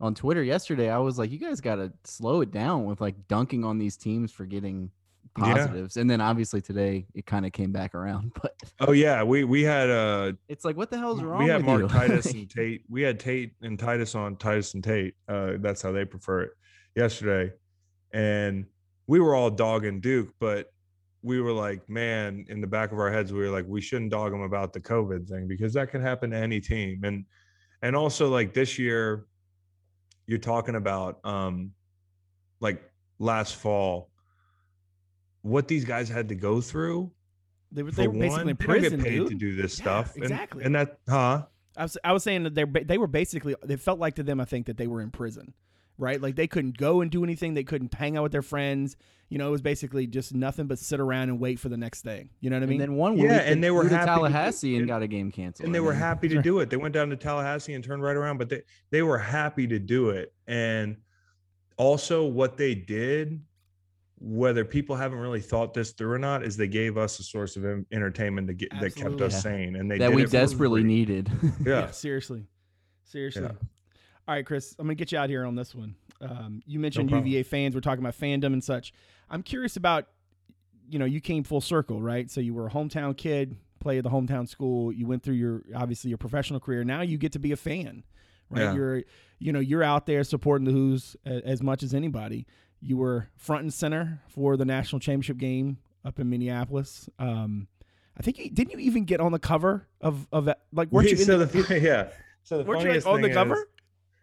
on Twitter yesterday, I was like, you guys got to slow it down with like dunking on these teams for getting positives. Yeah. And then obviously today it kind of came back around. But oh yeah, we we had uh it's like what the hell's wrong? We had Mark you? Titus and Tate. We had Tate and Titus on Titus and Tate. Uh that's how they prefer it yesterday. And we were all dogging Duke, but we were like, man, in the back of our heads, we were like, we shouldn't dog them about the COVID thing because that can happen to any team. And and also like this year, you're talking about um like last fall what these guys had to go through they were, they were basically one, in prison, paid dude. to do this yeah, stuff exactly. and, and that huh? I was, I was saying that they they were basically it felt like to them I think that they were in prison right? Like they couldn't go and do anything. They couldn't hang out with their friends. You know it was basically just nothing but sit around and wait for the next thing you know what I mean? and then one week yeah and they were happy Tallahassee and got a game canceled and they were happy to do it. They went down to Tallahassee and turned right around but they they were happy to do it. And also what they did whether people haven't really thought this through or not is they gave us a source of entertainment to get, that kept us yeah. sane and they that we desperately needed. Yeah. yeah. seriously. Seriously. Yeah. all right chris i'm gonna get you out here on this one. Um, you mentioned no uva fans we're talking about fandom and such. I'm curious about you know you came full circle right? So you were a hometown kid played at the hometown school you went through your obviously your professional career. Now you get to be a fan right? You're you know you're out there supporting the who's as much as anybody you were front and center for the national championship game up in Minneapolis. Um, I think you, didn't you even get on the cover of of that? Like, weren't you? so the, the, yeah. So the weren't you like on the cover?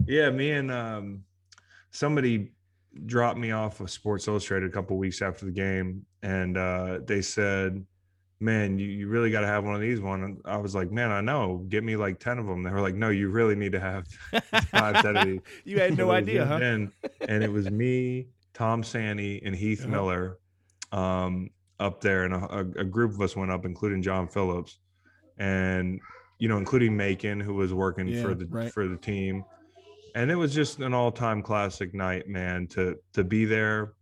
Is, yeah, me and um, somebody dropped me off of Sports Illustrated a couple weeks after the game, and uh, they said, "Man, you, you really got to have one of these." One, and I was like, "Man, I know. Get me like ten of them." They were like, "No, you really need to have five ten of these." you had no idea, huh? And and it was me, Tom Santi and Heath uh-huh. Miller um, up there, and a, a, group of us went up, including John Phillips, and you know, including Macon, who was working yeah, for the right. for the team, and it was just an all time classic night, man. To to be there.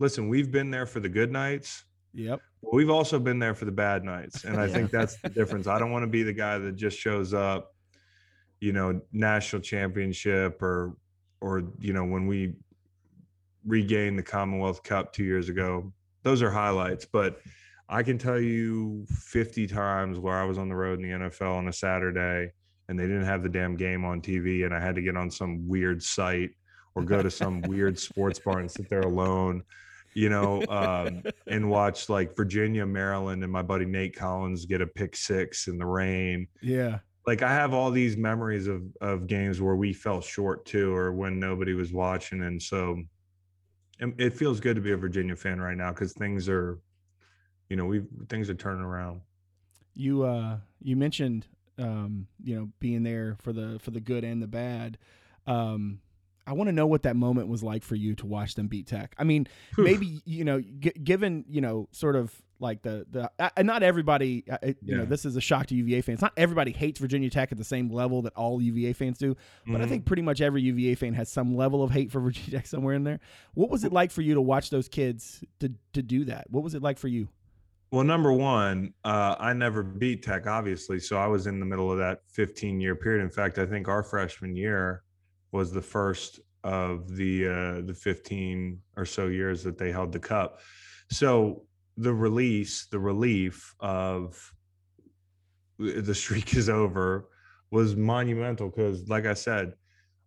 Listen, we've been there for the good nights. Yep. We've also been there for the bad nights, and I yeah. think that's the difference. I don't want to be the guy that just shows up, you know, national championship or or you know when we regained the Commonwealth Cup two years ago. Those are highlights, but I can tell you 50 times where I was on the road in the NFL on a Saturday and they didn't have the damn game on TV and I had to get on some weird site or go to some weird sports bar and sit there alone, you know, um, and watch like Virginia, Maryland, and my buddy Nate Collins get a pick six in the rain. Yeah. Like I have all these memories of of games where we fell short too, or when nobody was watching, and so it, it feels good to be a Virginia fan right now because things are, you know, we things are turning around. You uh you mentioned um you know being there for the for the good and the bad. Um I want to know what that moment was like for you to watch them beat Tech. I mean, Whew. maybe you know, g- given you know, sort of like the the uh, and not everybody, uh, you know, this is a shock to UVA fans. Not everybody hates Virginia Tech at the same level that all UVA fans do, but I Mhm. think pretty much every UVA fan has some level of hate for Virginia Tech somewhere in there. What was it like for you to watch those kids to to do that? What was it like for you? Well, number one, uh, I never beat Tech, obviously. So I was in the middle of that 15 year period. In fact, I think our freshman year was the first of the uh, the 15 or so years that they held the cup. So the release, the relief of the streak is over was monumental because, like I said,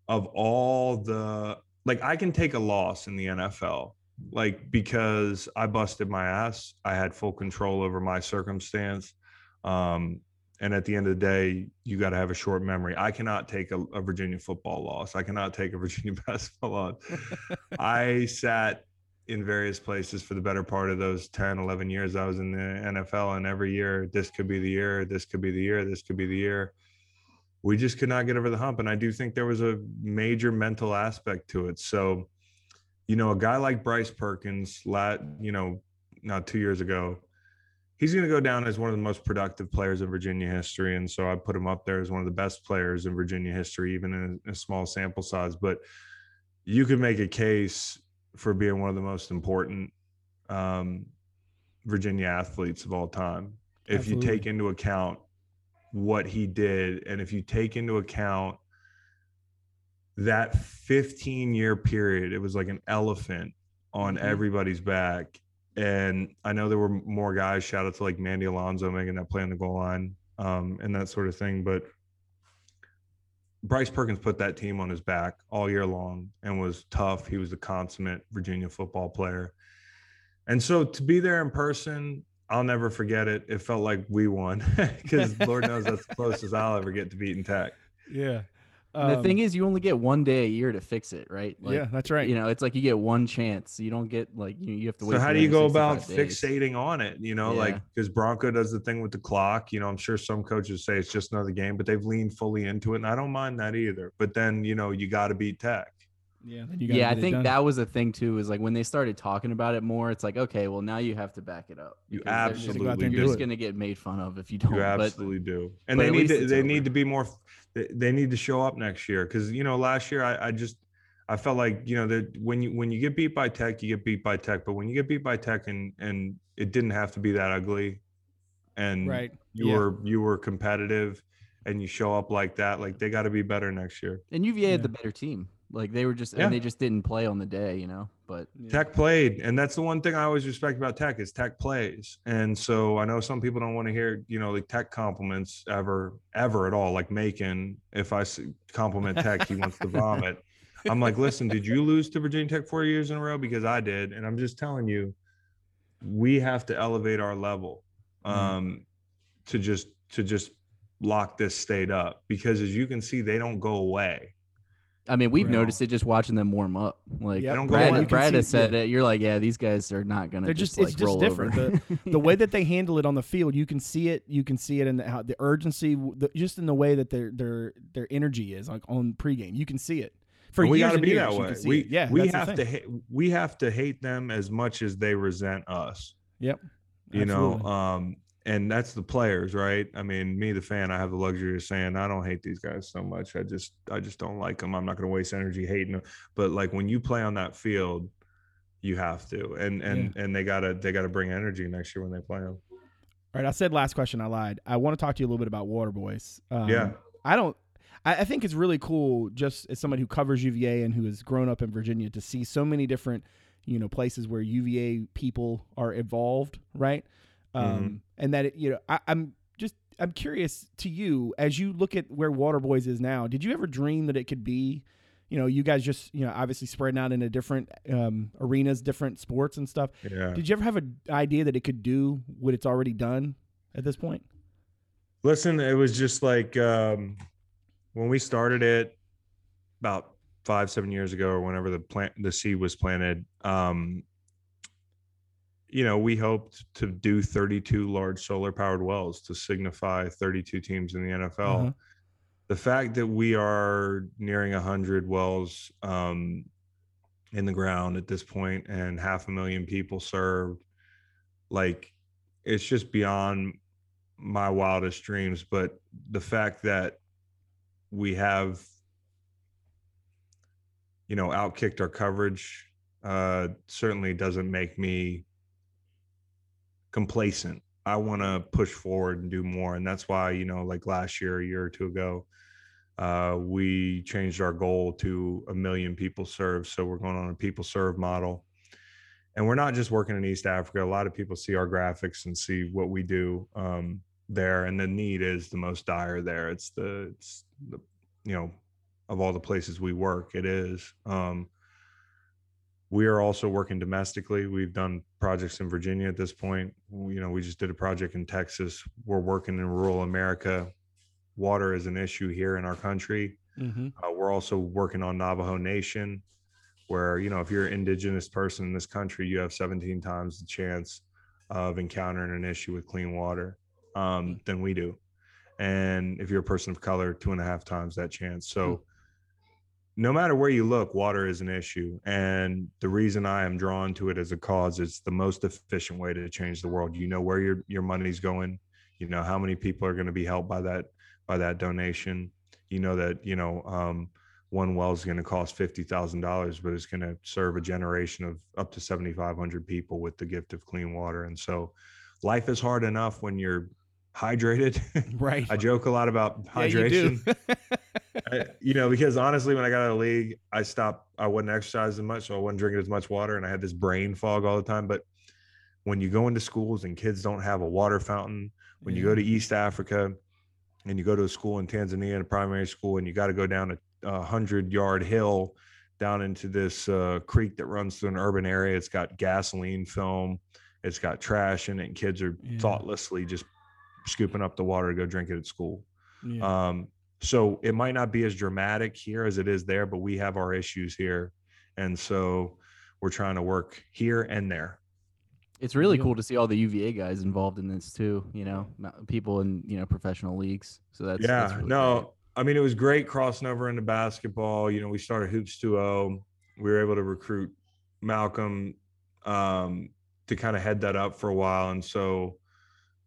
of all the like, I can take a loss in the NFL like because I busted my ass. I had full control over my circumstance. Um, and at the end of the day, you got to have a short memory. I cannot take a, a Virginia football loss. I cannot take a Virginia basketball loss. I sat in various places for the better part of those 10, 11 years I was in the NFL. And every year, this could be the year, this could be the year, this could be the year. We just could not get over the hump. And I do think there was a major mental aspect to it. So, you know, a guy like Bryce Perkins, lat, you know, not two years ago, he's going to go down as one of the most productive players in Virginia history. And so I put him up there as one of the best players in Virginia history, even in a, a small sample size. But you could make a case for being one of the most important um, Virginia athletes of all time. If Absolutely. you take into account what he did, and if you take into account that 15 year period, it was like an elephant on Mhm. everybody's back. And I know there were more guys, shout out to like Mandy Alonso making that play on the goal line um, and that sort of thing. But Bryce Perkins put that team on his back all year long and was tough. He was a consummate Virginia football player. And so to be there in person, I'll never forget it. It felt like we won because Lord knows that's the closest I'll ever get to beating Tech. Yeah. The thing um, is, you only get one day a year to fix it, right? Like, yeah, that's right. You know, it's like you get one chance. You don't get like you, you have to wait. So how do you go about days. fixating on it? You know, like because Bronco does the thing with the clock. You know, I'm sure some coaches say it's just another game, but they've leaned fully into it, and I don't mind that either. But then you know, you got to beat Tech. Yeah, you Yeah, I think that was a thing too. Is like when they started talking about it more, it's like okay, well now you have to back it up. You because just- Go out there absolutely and You're do just gonna get made fun of if you don't. You but absolutely do, and they need to they over. need to be more. They, they need to show up next year because you know last year I, I just I felt like you know that when you when you get beat by Tech, you get beat by Tech, but when you get beat by Tech and and it didn't have to be that ugly, and right. you Yeah. were you were competitive, and you show up like that, like they got to be better next year. and UVA had the better team. Like they were just Yeah. and they just didn't play on the day, you know. But Yeah. Tech played, and that's the one thing I always respect about Tech is Tech plays. And so I know some people don't want to hear, you know, like Tech compliments ever, ever at all. Like Macon, if I compliment Tech, he wants to vomit. I'm like, listen, did you lose to Virginia Tech four years in a row? Because I did, and I'm just telling you, we have to elevate our level um, to just to just lock this state up. Because as you can see, they don't go away. I mean, we've Right. noticed it just watching them warm up. Like Yeah, don't go Brad, away. You can Brad see- has said yeah. it. You're like, yeah, these guys are not gonna. They're just, just- it's like just roll different. Over. the way that they handle it on the field, you can see it. You can see it in the, how the urgency, the, just in the way that their their their energy is like on pregame. You can see it. For And we years got to and be years, that you way. see We it. yeah, we that's the have to thing. hate, we have to hate them as much as they resent us. Yep, You know, um, and that's the players, right? I mean, me, the fan, I have the luxury of saying I don't hate these guys so much. I just I just don't like them. I'm not going to waste energy hating them. But like when you play on that field, you have to, and and and they gotta they gotta bring energy next year when they play them. All right, I said last question. I lied. I want to talk to you a little bit about Waterboys. Um, Yeah. I don't. I, I think it's really cool, just as somebody who covers UVA and who has grown up in Virginia, to see so many different, you know, places where UVA people are involved, right? Um, Mhm. And that it, you know, I, I'm just I'm curious to you as you look at where Waterboys is now. Did you ever dream that it could be? You know, you guys just you know obviously spreading out into different um, arenas, different sports and stuff. Yeah. Did you ever have an idea that it could do what it's already done at this point? Listen, it was just like um, when we started it about five, seven years ago, or whenever the plant, the seed was planted. Um, you know, we hoped to do 32 large solar powered wells to signify 32 teams in the NFL. Uh-huh. The fact that we are nearing 100 wells um, in the ground at this point and half a million people served, like, it's just beyond my wildest dreams. But the fact that we have, you know, outkicked our coverage uh, certainly doesn't make me complacent. I want to push forward and do more. And that's why, you know, like last year, a year or two ago, uh, we changed our goal to a million people served. So we're going on a people serve model. And we're not just working in East Africa. A lot of people see our graphics and see what we do um, there. And the need is the most dire there. It's the, it's the, you know, of all the places we work, it is. Um, we are also working domestically. We've done projects in Virginia at this point. You know, we just did a project in Texas. We're working in rural America. Water is an issue here in our country. Mm-hmm. Uh, we're also working on Navajo Nation, where you know if you're an indigenous person in this country, you have 17 times the chance of encountering an issue with clean water um, than we do, and if you're a person of color, two and a half times that chance. So. No matter where you look, water is an issue. And the reason I am drawn to it as a cause is the most efficient way to change the world. You know where your, your money's going, you know how many people are going to be helped by that by that donation you know that you know um, one well is going to cost fifty thousand dollars, but it's going to serve a generation of up to seventy five hundred people with the gift of clean water. And so, life is hard enough when you're hydrated. Right. I joke a lot about Yeah, you hydration. I- you know, because honestly, when I got out of the league, I stopped. I wasn't exercising much, so I wasn't drinking as much water, and I had this brain fog all the time. But when you go into schools and kids don't have a water fountain, when you go to East Africa and you go to a school in Tanzania, a primary school, and you got to go down a, a hundred yard hill down into this uh, creek that runs through an urban area. It's got gasoline film, it's got trash in it, and kids are Yeah. thoughtlessly just scooping up the water to go drink it at school. Yeah. Um, so it might not be as dramatic here as it is there, but we have our issues here. And so we're trying to work here and there. It's really deal. cool to see all the UVA guys involved in this too. You know, people in you know professional leagues. So that's yeah, that's really no, great. I mean, it was great crossing over into basketball. You know, we started Hoops2O. We were able to recruit Malcolm um, to kind of head that up for a while. And so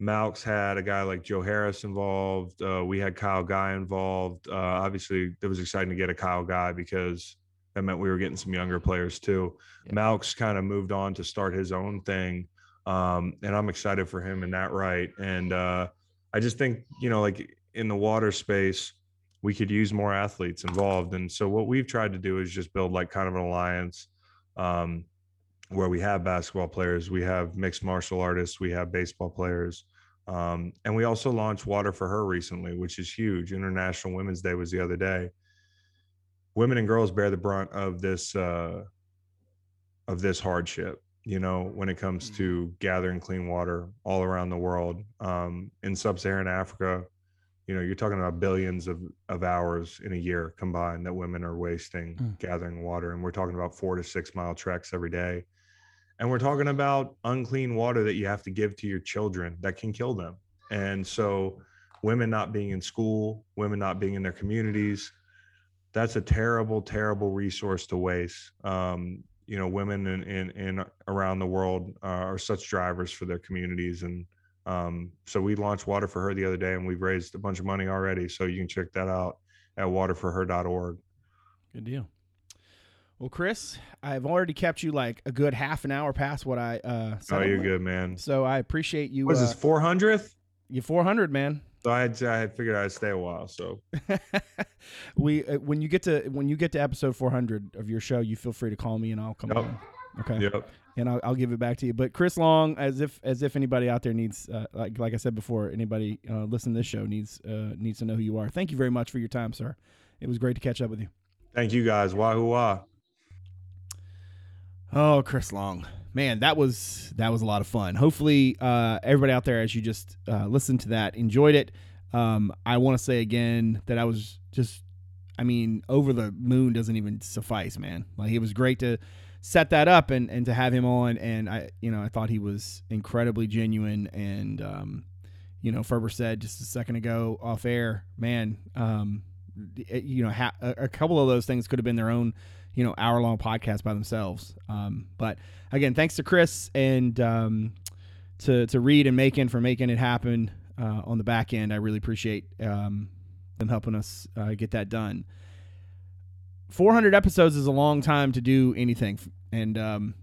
Malks had a guy like Joe Harris involved. Uh, we had Kyle Guy involved. Uh, obviously, it was exciting to get a Kyle Guy because that meant we were getting some younger players too. Yeah. Malks kind of moved on to start his own thing. Um, and I'm excited for him in that right. And uh, I just think, you know, like in the water space, we could use more athletes involved. And so what we've tried to do is just build like kind of an alliance um, where we have basketball players, we have mixed martial artists, we have baseball players. Um, and we also launched Water for Her recently, which is huge. International Women's Day was the other day. Women and girls bear the brunt of this uh, of this hardship. You know, when it comes to gathering clean water all around the world, um, in sub-Saharan Africa, you know, you're talking about billions of, of hours in a year combined that women are wasting Mm. gathering water. And we're talking about four to six mile treks every day. And we're talking about unclean water that you have to give to your children that can kill them. And so, women not being in school, women not being in their communities, that's a terrible, terrible resource to waste. Um, you know, women in, in, in around the world uh, are such drivers for their communities. And um, so we launched Water for Her the other day and we've raised a bunch of money already. So you can check that out at waterforher.org. Good deal. Well, Chris, I've already kept you like a good half an hour past what I uh Oh, you're good, man. So I appreciate you. What is uh, this, 400th? You 400, man. So I had I had figured I'd stay a while. So we uh, when you get to when you get to episode 400 of your show, you feel free to call me and I'll come Yep. on. Okay. yep. and I'll, I'll give it back to you. But Chris Long, as if as if anybody out there needs, uh, like like I said before, anybody uh, listening to this show needs uh, needs to know who you are. Thank you very much for your time, sir. It was great to catch up with you. Thank you guys. Wahoo wah. Oh, Chris Long, man, that was that was a lot of fun. Hopefully, uh, everybody out there, as you just uh, listened to that, enjoyed it. Um, I want to say again that I was just, I mean, over the moon doesn't even suffice, man. Like it was great to set that up and and to have him on, and I, you know, I thought he was incredibly genuine, and um, you know, Ferber said just a second ago off air, man, um, you know, ha- a couple of those things could have been their own you know hour long podcast by themselves. Um, but again, thanks to Chris and um, to to Reed and Macon for making it happen uh, on the back end. I really appreciate um, them helping us uh, get that done. 400 episodes is a long time to do anything. And um,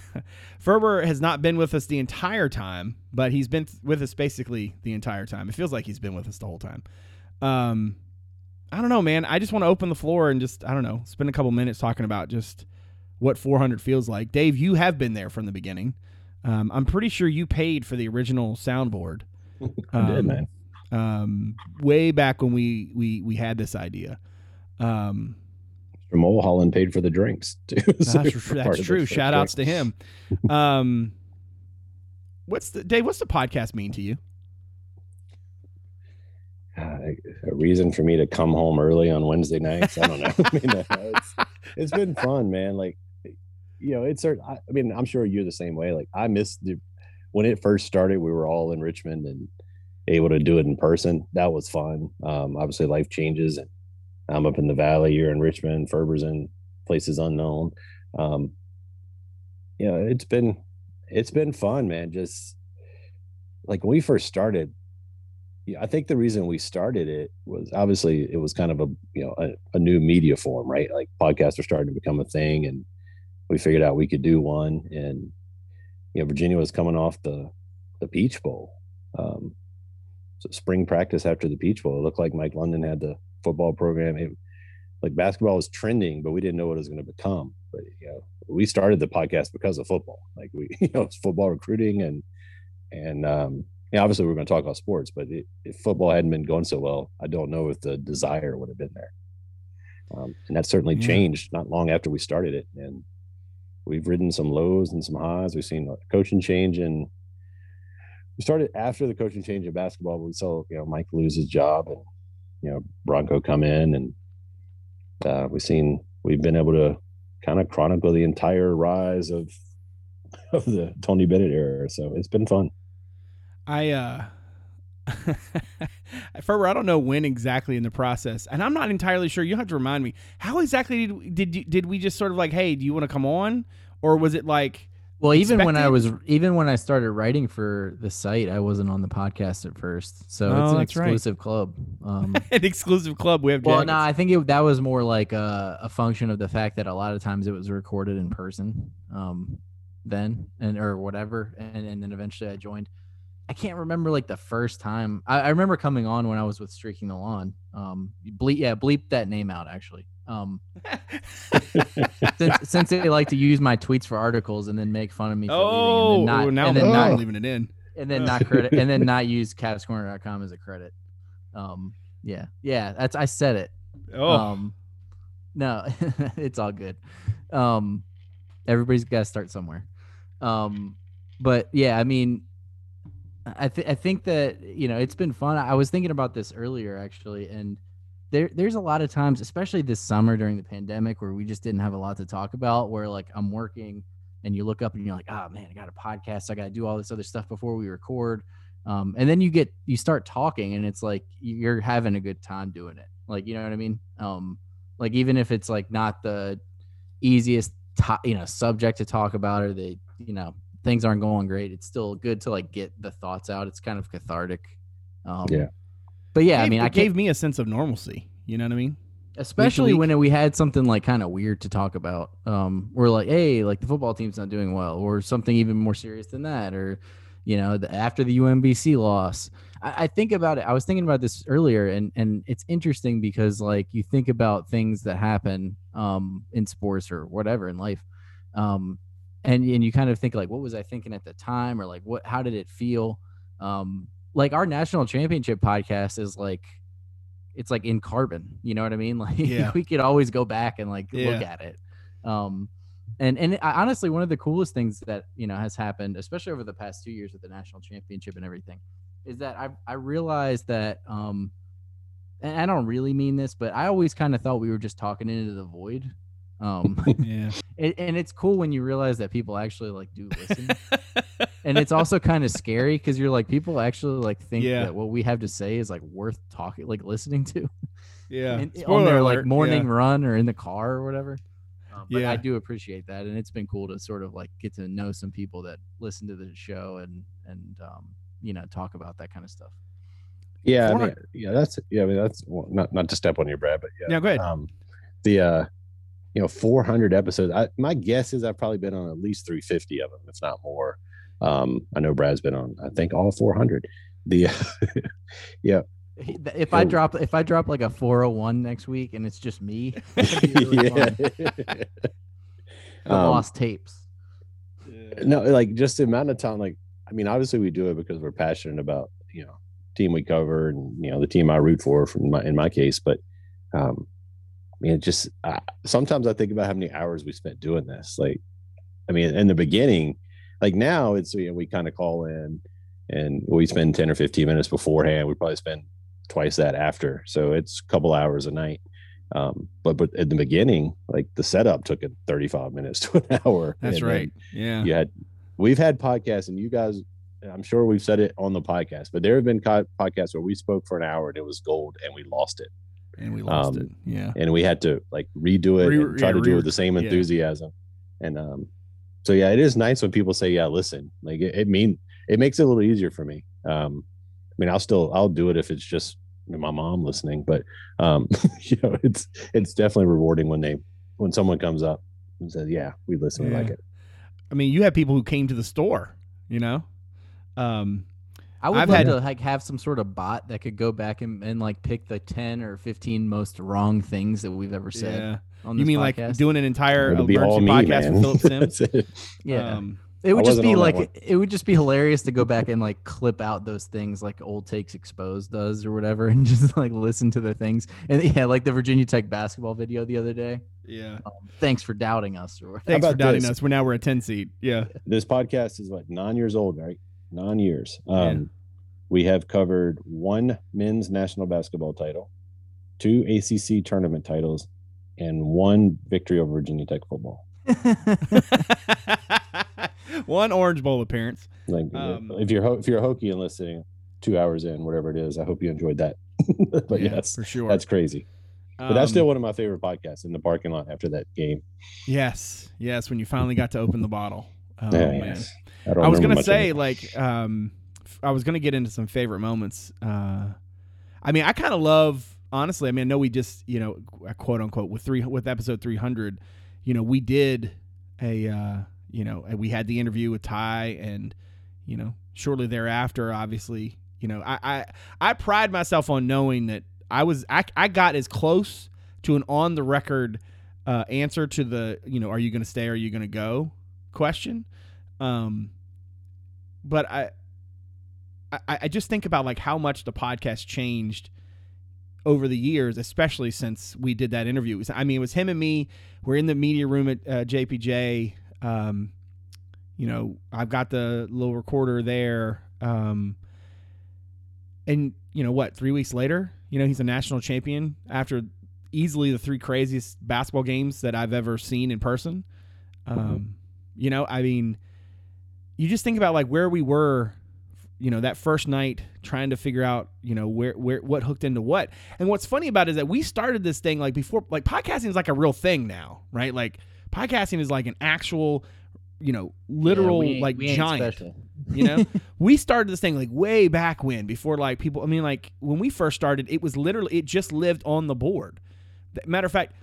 Ferber has not been with us the entire time, but he's been with us basically the entire time. It feels like he's been with us the whole time. Um, I don't know, man. I just want to open the floor and just I don't know, spend a couple minutes talking about just what 400 feels like. Dave, you have been there from the beginning. Um, I'm pretty sure you paid for the original soundboard. I did, Um, man. Um, way back when we we we had this idea. Um, Mr. Mulholland paid for the drinks too. So that's true. That's true. Shout outs to him. Um, what's the Dave? What's the podcast mean to you? Uh, a reason for me to come home early on Wednesday nights. I don't know. I mean, uh, it's, it's been fun, man. Like, you know, it's certain. I, mean, I'm sure you're the same way. Like, I missed the when it first started. We were all in Richmond and able to do it in person. That was fun. Um, obviously, life changes, and I'm up in the valley. You're in Richmond. Ferber's in places unknown. Um, you know, it's been it's been fun, man. Just like when we first started, I think the reason we started it was obviously it was kind of a you know a, a new media form, right? Like podcasts were starting to become a thing, and we figured out we could do one. And you know, Virginia was coming off the the Peach Bowl, um, so spring practice after the Peach Bowl. It looked like Mike London had the football program. It, like basketball was trending, but we didn't know what it was going to become. But you know, we started the podcast because of football. Like we, you know, it's football recruiting and and um, yeah, obviously we're going to talk about sports, but it, if football hadn't been going so well, I don't know if the desire would have been there. Um, and that certainly Yeah. changed not long after we started it. And we've ridden some lows and some highs. We've seen a coaching change and we started after the coaching change in basketball. We saw, you know, Mike lose his job and, you know, Bronco come in and uh, we've seen, we've been able to kind of chronicle the entire rise of, of the Tony Bennett era. So it's been fun. I uh Ferber, I don't know when exactly in the process, and I'm not entirely sure. You have to remind me. How exactly did did you, did we just sort of like, hey, do you want to come on, or was it like, Well, even when I was even when I started writing for the site, I wasn't on the podcast at first, so Oh, it's an that's right. exclusive club. Um, an exclusive club? We have well, no, I think it, that was more like a, a function of the fact that a lot of times it was recorded in person, um, then and or whatever, and and then eventually I joined. I can't remember like the first time. I, I remember coming on when I was with Streaking the Lawn. Um, bleep, yeah, bleep that name out actually. Um, since since they like to use my tweets for articles and then make fun of me for oh, leaving and then not now and I'm then not leaving it in. and then not credit and then not use CavsCorner.com as a credit. Um, yeah, yeah, that's I said it. Oh, Um, no, it's all good. Um, everybody's got to start somewhere. Um, but yeah, I mean, I think I think that you know it's been fun. I was thinking about this earlier actually, and there there's a lot of times, especially this summer during the pandemic, where we just didn't have a lot to talk about. Where like I'm working, and you look up and you're like, oh man, I got a podcast. I got to do all this other stuff before we record. Um, and then you get you start talking, and it's like you're having a good time doing it. Like you know what I mean? Um, like even if it's like not the easiest to- you know subject to talk about or the you know things aren't going great it's still good to like get the thoughts out it's kind of cathartic um Yeah. but yeah i mean it i gave me a sense of normalcy. You know what I mean? especially when we had something like kind of weird to talk about um we're like hey like the football team's not doing well or something even more serious than that or you know the, after the umbc loss I, I think about it. I was thinking about this earlier, and and it's interesting because like you think about things that happen um in sports or whatever in life, um, and and you kind of think like, what was I thinking at the time, or like what how did it feel? Um, like our national championship podcast is like it's like in carbon you know what i mean like Yeah. we could always go back and like look at it um and and I, honestly one of the coolest things that you know has happened especially over the past two years with the national championship and everything is that i i realized that um and i don't really mean this but i always kind of thought we were just talking into the void um Yeah. and, and it's cool when you realize that people actually like do listen and it's also kind of scary because you're like people actually like think Yeah. that what we have to say is like worth talking like listening to yeah. and, on Spoiler their like morning yeah. run or in the car or whatever um, but Yeah. i do appreciate that and it's been cool to sort of like get to know some people that listen to the show and and um you know talk about that kind of stuff Yeah, I mean, yeah, that's yeah, I mean that's well, not not to step on your Brad, but yeah, Yeah, go ahead. Um, the uh, you know, 400 episodes. I, my guess is I've probably been on at least 350 of them, if not more. Um, I know Brad's been on, I think all 400. The yeah if i drop if i drop like a 401 next week and it's just me that'd really fun. the Um, lost tapes no like just the amount of time like i mean obviously we do it because we're passionate about you know team we cover and you know the team i root for from my in my case but um i mean it just sometimes i think about how many hours we spent doing this like i mean in the beginning like now it's you know, we kind of call in and we spend 10 or 15 minutes beforehand we probably spend twice that after so it's a couple hours a night um but but at the beginning like the setup took it 35 minutes to an hour That's right. Yeah. you had we've had podcasts and you guys i'm sure we've said it on the podcast but there have been podcasts where we spoke for an hour and it was gold and we lost it And we lost Um, it. Yeah. and we had to like redo it Re- and try yeah, to do it with the same yeah. enthusiasm and um so yeah it is nice when people say yeah listen like it, it mean it makes it a little easier for me um i mean i'll still i'll do it if it's just my mom listening but um you know it's it's definitely rewarding when they when someone comes up and says yeah we listen we like it I mean, you had people who came to the store, you know? Um, I would I've love had- to like have some sort of bot that could go back and, and like pick the ten or fifteen most wrong things that we've ever said yeah. on You mean podcast. like doing an entire It'll emergency me, podcast man. with Phillip Sims? It. yeah, Um, it would I just be like it would just be hilarious to go back and like clip out those things like old takes exposed does or whatever and just like listen to the things and yeah like the Virginia Tech basketball video the other day. yeah. Um, thanks for doubting us or Thanks for doubting this? us. We're now we're a 10 seed. Yeah. this podcast is what nine years old, right? Nine years. Um. We have covered one men's national basketball title, two ACC tournament titles, and one victory over Virginia Tech football. One Orange Bowl appearance. Like, Um, if you're if you're a Hokie and listening, two hours in, whatever it is, I hope you enjoyed that. but Yeah, yes, for sure. that's crazy. But that's Um, still one of my favorite podcasts in the parking lot after that game. yes, yes. When you finally got to open the bottle. Oh Yeah, man. I, I was gonna say like um, I was gonna get into some favorite moments. Uh, I mean, I kind of love honestly. I mean, I know we just you know quote unquote with three with episode three hundred. You know, we did a uh, you know we had the interview with Ty, and you know shortly thereafter, obviously, you know I I, I pride myself on knowing that I was I, I got as close to an on the record uh, answer to the you know are you going to stay or are you going to go question um but I, I i just think about like how much the podcast changed over the years especially since we did that interview. Was- i mean it was him and me. We're in the media room at uh, jpj um you know i've got the little recorder there. Um and you know what three weeks later you know he's a national champion after easily the three craziest basketball games that i've ever seen in person. Um you know i mean you just think about like where we were you know that first night trying to figure out you know where where what hooked into what. And what's funny about it is that we started this thing like before like podcasting is like a real thing now right? Like podcasting is like an actual you know literal Yeah, we like we giant special. you know? We started this thing like way back when before like people i mean like when we first started it was literally it just lived on the board. Matter of fact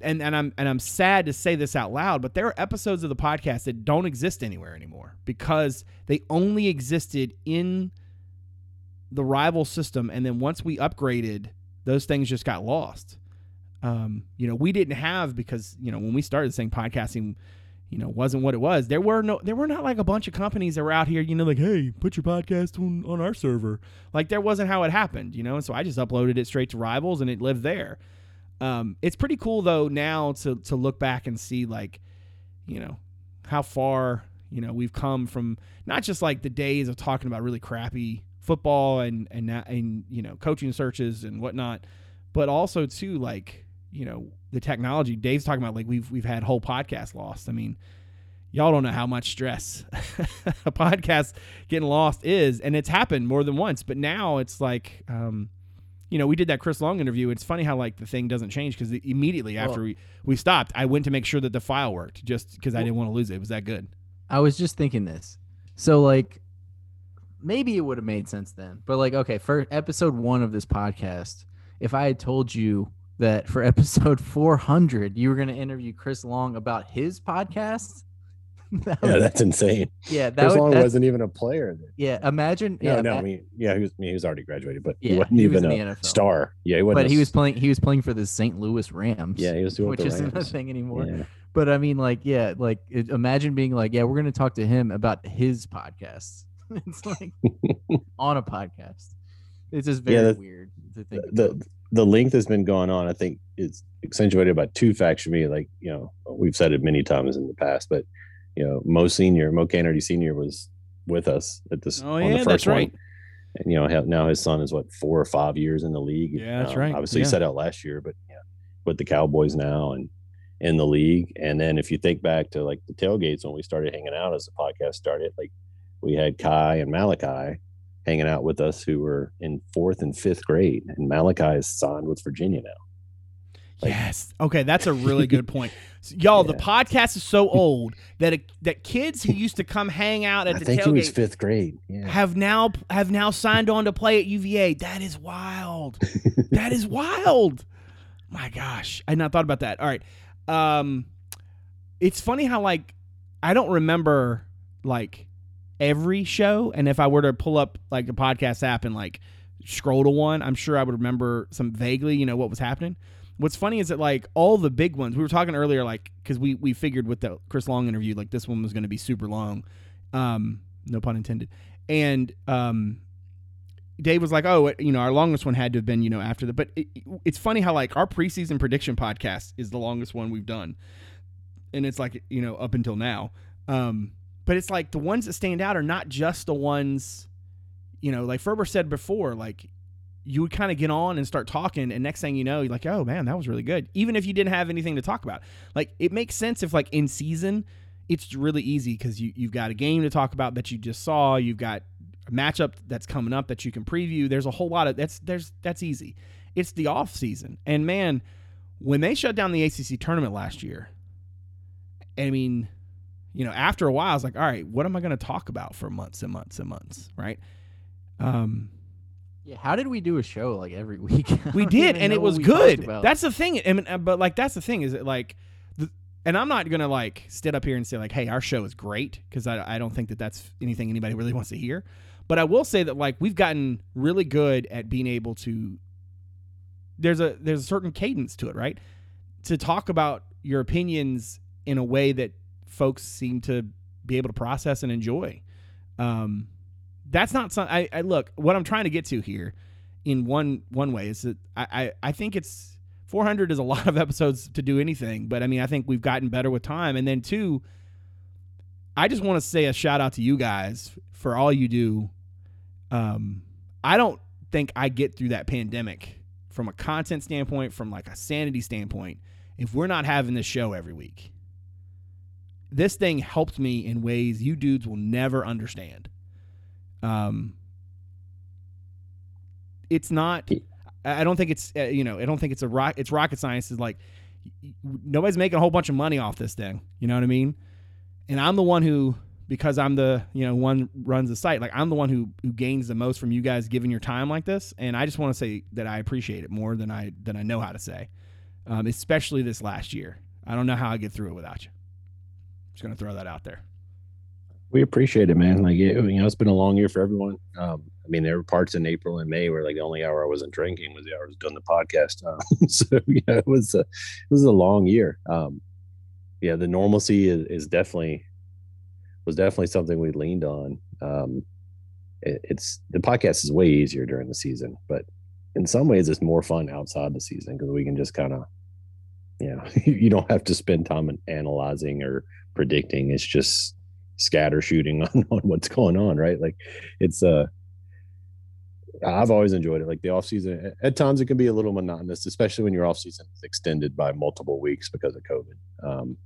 and, and i'm and i'm sad to say this out loud but there are episodes of the podcast that don't exist anywhere anymore because they only existed in the rival system, and then once we upgraded, those things just got lost. Um, you know, we didn't have because you know when we started saying podcasting, you know, wasn't what it was. There were no, there were not like a bunch of companies that were out here, you know, like, hey, put your podcast on on our server. Like there wasn't how it happened, you know. And so I just uploaded it straight to Rivals, and it lived there. Um, it's pretty cool though now to to look back and see like, you know, how far you know we've come from not just like the days of talking about really crappy football and and and you know coaching searches and whatnot, but also too like you know the technology. Dave's talking about like we've we've had whole podcasts lost. I mean, y'all don't know how much stress a podcast getting lost is, and it's happened more than once. But now it's like. Um, you know, we did that Chris Long interview. It's funny how like the thing doesn't change because immediately after well, we, we stopped, I went to make sure that the file worked just because well, I didn't want to lose it. It was that good. I was just thinking this. So like maybe it would have made sense then. But like okay, for episode 1 of this podcast, if I had told you that for episode 400 you were going to interview Chris Long about his podcast, that yeah, that's insane. Yeah, that Chris would, Long wasn't even a player. Then. Yeah, imagine. No, yeah, no, I mean, yeah, he was. I mean, he was already graduated, but yeah, he wasn't he even was a star. Yeah, he wasn't. But he was playing. He was playing for the St. Louis Rams. Yeah, he was doing which isn't Rams. a thing anymore. Yeah. But I mean, like, yeah, like it, imagine being like, yeah, we're going to talk to him about his podcast. it's like on a podcast. It's just very yeah, the, weird to think. The about. the length has been going on. I think it's accentuated by two facts for me. Like you know, we've said it many times in the past, but you know, Mo Senior, Mo Canady Senior was with us at this. Oh yeah, that's right. One. And you know, now his son is what four or five years in the league. Yeah, that's um, right. Obviously, yeah. he set out last year, but yeah, with the Cowboys now, and in the league. And then if you think back to like the tailgates when we started hanging out as the podcast started, like we had Kai and Malachi hanging out with us who were in fourth and fifth grade. And Malachi is signed with Virginia now. Like, yes. Okay, that's a really good point. Y'all, yeah. the podcast is so old that it, that kids who used to come hang out at I the think tailgate he was fifth grade. Yeah. have now have now signed on to play at UVA. That is wild. that is wild. My gosh, I had not thought about that. All right, um, it's funny how like I don't remember like every show, and if I were to pull up like the podcast app and like scroll to one, I'm sure I would remember some vaguely, you know, what was happening. What's funny is that like all the big ones we were talking earlier, like because we we figured with the Chris Long interview, like this one was going to be super long, um, no pun intended, and um, Dave was like, "Oh, you know, our longest one had to have been, you know, after the." But it, it's funny how like our preseason prediction podcast is the longest one we've done, and it's like you know up until now. Um, but it's like the ones that stand out are not just the ones, you know, like Ferber said before, like you would kind of get on and start talking, and next thing you know, you're like, "Oh man, that was really good," even if you didn't have anything to talk about. Like it makes sense if like in season, it's really easy because you you've got a game to talk about that you just saw, you've got a matchup that's coming up that you can preview. There's a whole lot of that's there's that's easy. It's the off season, and man, when they shut down the ACC tournament last year, I mean, you know, after a while, I was like, all right, what am I going to talk about for months and months and months, right? Um, yeah, how did we do a show like every week? we did, and it was good. That's the thing. I mean, uh, but like that's the thing is it like, the, and I'm not gonna like stand up here and say like, hey, our show is great because I I don't think that that's anything anybody really wants to hear. But I will say that like we've gotten really good at being able to there's a there's a certain cadence to it, right? To talk about your opinions in a way that folks seem to be able to process and enjoy. Um, that's not something I, look what I'm trying to get to here in one one way is that I, I, I think it's 400 is a lot of episodes to do anything, but I mean I think we've gotten better with time. And then two, I just want to say a shout out to you guys for all you do um, I don't think I get through that pandemic from a content standpoint, from like a sanity standpoint, if we're not having this show every week. This thing helped me in ways you dudes will never understand. Um, it's not. I don't think it's uh, you know. I don't think it's a rock. It's rocket science. Is like nobody's making a whole bunch of money off this thing. You know what I mean? And I'm the one who because I'm the you know one runs the site. Like I'm the one who who gains the most from you guys giving your time like this, and I just want to say that I appreciate it more than I than I know how to say, um, especially this last year. I don't know how I get through it without you. Just gonna throw that out there. We appreciate it, man. Like it, you know, it's been a long year for everyone. Um, I mean, there were parts in April and May where like the only hour I wasn't drinking was the hour I was doing the podcast. Um, so yeah, it was a, it was a long year. Um, yeah, the normalcy is, is definitely was definitely something we leaned on. Um, it, it's the podcast is way easier during the season, but in some ways it's more fun outside the season because we can just kind of, you know, you don't have to spend time analyzing or predicting. It's just scatter shooting on, on what's going on, right? Like it's uh I've always enjoyed it. Like the off season, at times it can be a little monotonous, especially when your off season is extended by multiple weeks because of COVID. Um,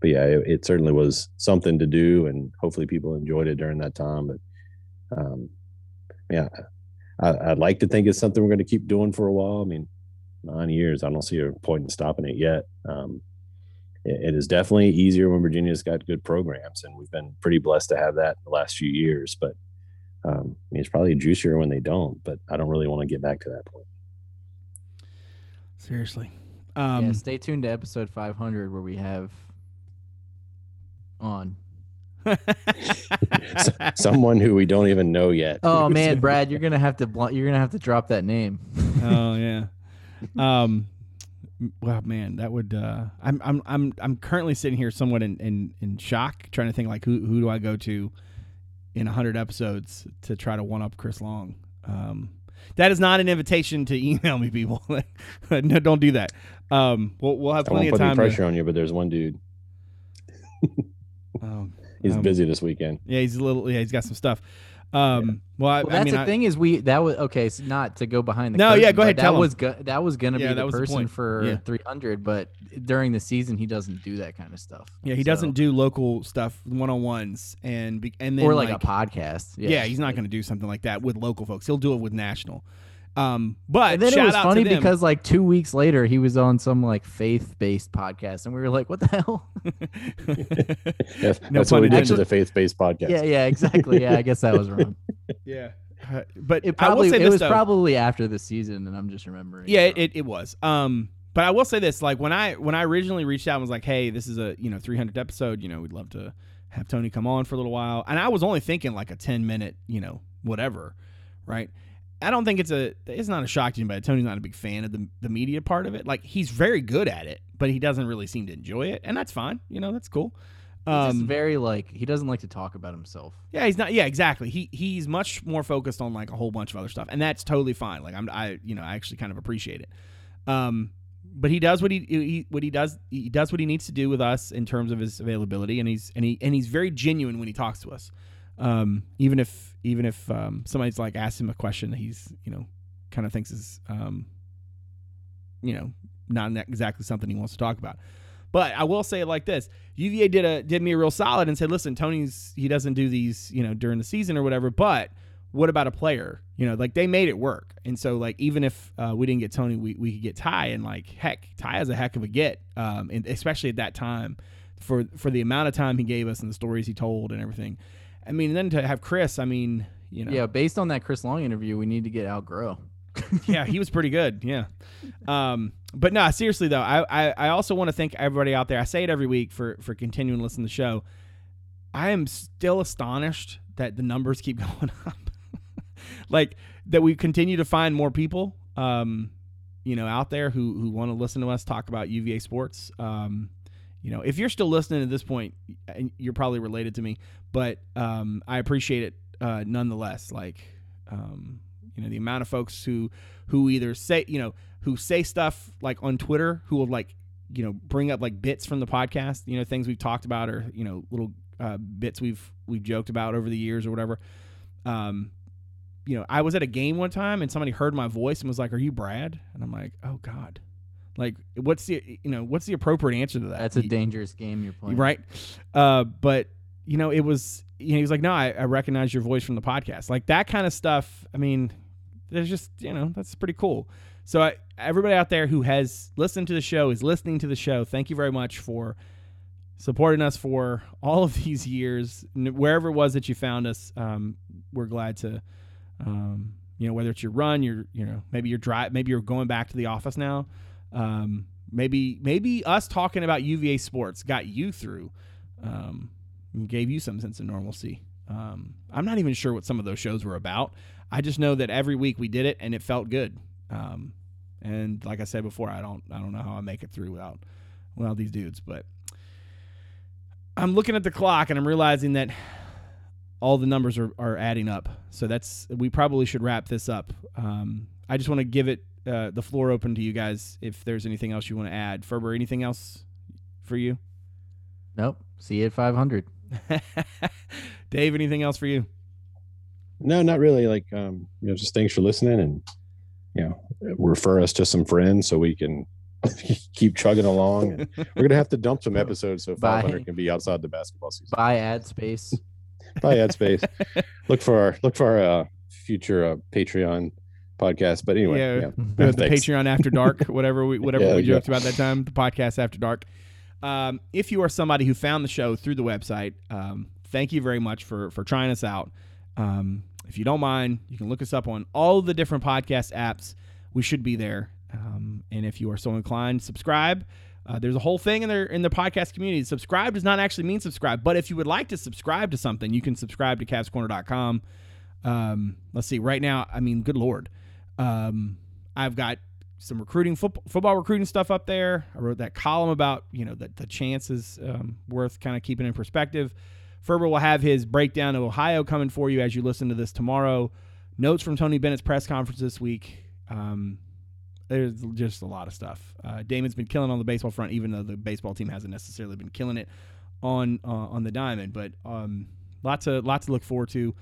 but yeah, it, it, certainly was something to do, and hopefully people enjoyed it during that time. But um, yeah, I, would like to think it's something we're going to keep doing for a while. I mean, nine years, I don't see a point in stopping it yet. Um, it, it is definitely easier when Virginia's got good programs, and we've been pretty blessed to have that the last few years. But um, I mean, it's probably juicier when they don't. But I don't really want to get back to that point. Seriously. Um, yeah, stay tuned to episode 500 where we have on. Someone who we don't even know yet. Oh man, Brad, you're gonna have to bl- you're gonna have to drop that name. oh yeah. Um. Well, man, that would. Uh, I'm I'm I'm I'm currently sitting here somewhat in, in in shock, trying to think like who who do I go to in hundred episodes to try to one up Chris Long. Um, that is not an invitation to email me, people. no, don't do that. Um, we'll, we'll have plenty of time. pressure to, on you, but there's one dude. Um, he's um, busy this weekend. Yeah, he's a little. Yeah, he's got some stuff. Um, yeah. well, I, well, that's I mean, the I, thing is we that was okay. So not to go behind the no, curtain, yeah, go ahead. That was go, that was gonna yeah, be the person the for yeah. 300, but during the season he doesn't do that kind of stuff. Yeah, he so. doesn't do local stuff, one on ones, and and then or like, like a podcast. Yeah, yeah he's not to do something like that with local folks. He'll do it with national. Um, but and then it was funny because like two weeks later he was on some like faith based podcast and we were like, what the hell? yes, no that's what we did to the faith based podcast. Yeah, yeah, exactly. Yeah, I guess that was wrong. yeah. Uh, but it probably it this, was though. probably after the season and I'm just remembering. Yeah, it, it was. Um but I will say this, like when I when I originally reached out and was like, hey, this is a you know 300 episode, you know, we'd love to have Tony come on for a little while, and I was only thinking like a 10 minute, you know, whatever, right? I don't think it's a it's not a shock to anybody. Tony's not a big fan of the the media part of it. Like he's very good at it, but he doesn't really seem to enjoy it, and that's fine. You know, that's cool. Um, he's very like he doesn't like to talk about himself. Yeah, he's not. Yeah, exactly. He he's much more focused on like a whole bunch of other stuff, and that's totally fine. Like I'm I you know I actually kind of appreciate it. Um, but he does what he, he what he does he does what he needs to do with us in terms of his availability, and he's and he and he's very genuine when he talks to us. Um, even if even if um, somebody's like asks him a question, he's you know kind of thinks is um, you know not exactly something he wants to talk about. But I will say it like this: UVA did a did me a real solid and said, "Listen, Tony's he doesn't do these you know during the season or whatever, but." What about a player? You know, like they made it work, and so like even if uh, we didn't get Tony, we, we could get Ty, and like heck, Ty is a heck of a get, um, and especially at that time, for for the amount of time he gave us and the stories he told and everything. I mean, then to have Chris, I mean, you know. Yeah, based on that Chris Long interview, we need to get Groh. yeah, he was pretty good. Yeah. Um, but no, seriously though, I, I, I also want to thank everybody out there. I say it every week for for continuing to listen to the show. I am still astonished that the numbers keep going up. like that we continue to find more people um, you know, out there who who want to listen to us talk about UVA sports. Um, you know, if you're still listening at this point, you're probably related to me, but um, I appreciate it uh, nonetheless. Like, um, you know, the amount of folks who who either say, you know, who say stuff like on Twitter, who will like, you know, bring up like bits from the podcast, you know, things we've talked about or you know, little uh, bits we've we've joked about over the years or whatever. Um, you know, I was at a game one time and somebody heard my voice and was like, "Are you Brad?" And I'm like, "Oh God." Like, what's the you know what's the appropriate answer to that? That's a dangerous game you're playing, right? Uh, but you know, it was you know, he's like, no, I, I recognize your voice from the podcast, like that kind of stuff. I mean, there's just you know that's pretty cool. So I, everybody out there who has listened to the show is listening to the show. Thank you very much for supporting us for all of these years, wherever it was that you found us. Um, we're glad to, um, you know, whether it's your run, your, you know, maybe you're drive, maybe you're going back to the office now. Um, maybe maybe us talking about UVA sports got you through, um, gave you some sense of normalcy. Um, I'm not even sure what some of those shows were about. I just know that every week we did it and it felt good. Um, and like I said before, I don't I don't know how I make it through without without these dudes, but I'm looking at the clock and I'm realizing that all the numbers are, are adding up. So that's we probably should wrap this up. Um, I just want to give it uh, the floor open to you guys if there's anything else you want to add. Ferber, anything else for you? Nope. See you at 500. Dave, anything else for you? No, not really. Like, um, you know, just thanks for listening and, you know, refer us to some friends so we can keep chugging along. And we're going to have to dump some episodes so 500 Bye. can be outside the basketball season. Buy ad space. Buy ad space. look for our, look for our uh, future uh, Patreon podcast. But anyway, Yeah. yeah. the, the Thanks. Patreon After Dark, whatever we whatever Yeah, we yeah. joked about that time, the podcast After Dark. Um, if you are somebody who found the show through the website, um, thank you very much for for trying us out. Um, if you don't mind, you can look us up on all the different podcast apps. We should be there. Um, and if you are so inclined, subscribe. Uh, there's a whole thing in there in the podcast community. Subscribe does not actually mean subscribe, but if you would like to subscribe to something, you can subscribe to CavsCorner.com. Um, let's see. Right now, I mean, good lord, um, I've got some recruiting football, football recruiting stuff up there. I wrote that column about you know the, the chances um, worth kind of keeping in perspective. Ferber will have his breakdown of Ohio coming for you as you listen to this tomorrow. Notes from Tony Bennett's press conference this week. Um, there's just a lot of stuff. Uh, Damon's been killing on the baseball front, even though the baseball team hasn't necessarily been killing it on uh, on the diamond. But um, lots of lots to look forward to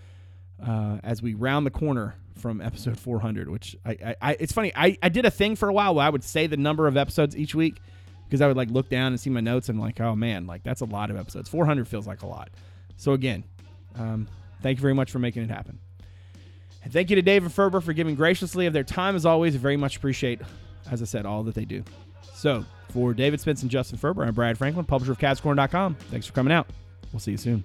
uh, as we round the corner from episode 400. Which I, I, I it's funny. I, I did a thing for a while where I would say the number of episodes each week because I would like look down and see my notes and like, oh man, like that's a lot of episodes. 400 feels like a lot. So again, um, thank you very much for making it happen. And thank you to Dave and Ferber for giving graciously of their time as always. Very much appreciate, as I said, all that they do. So for David Spence and Justin Ferber, I'm Brad Franklin, publisher of CavsCorner.com. Thanks for coming out. We'll see you soon.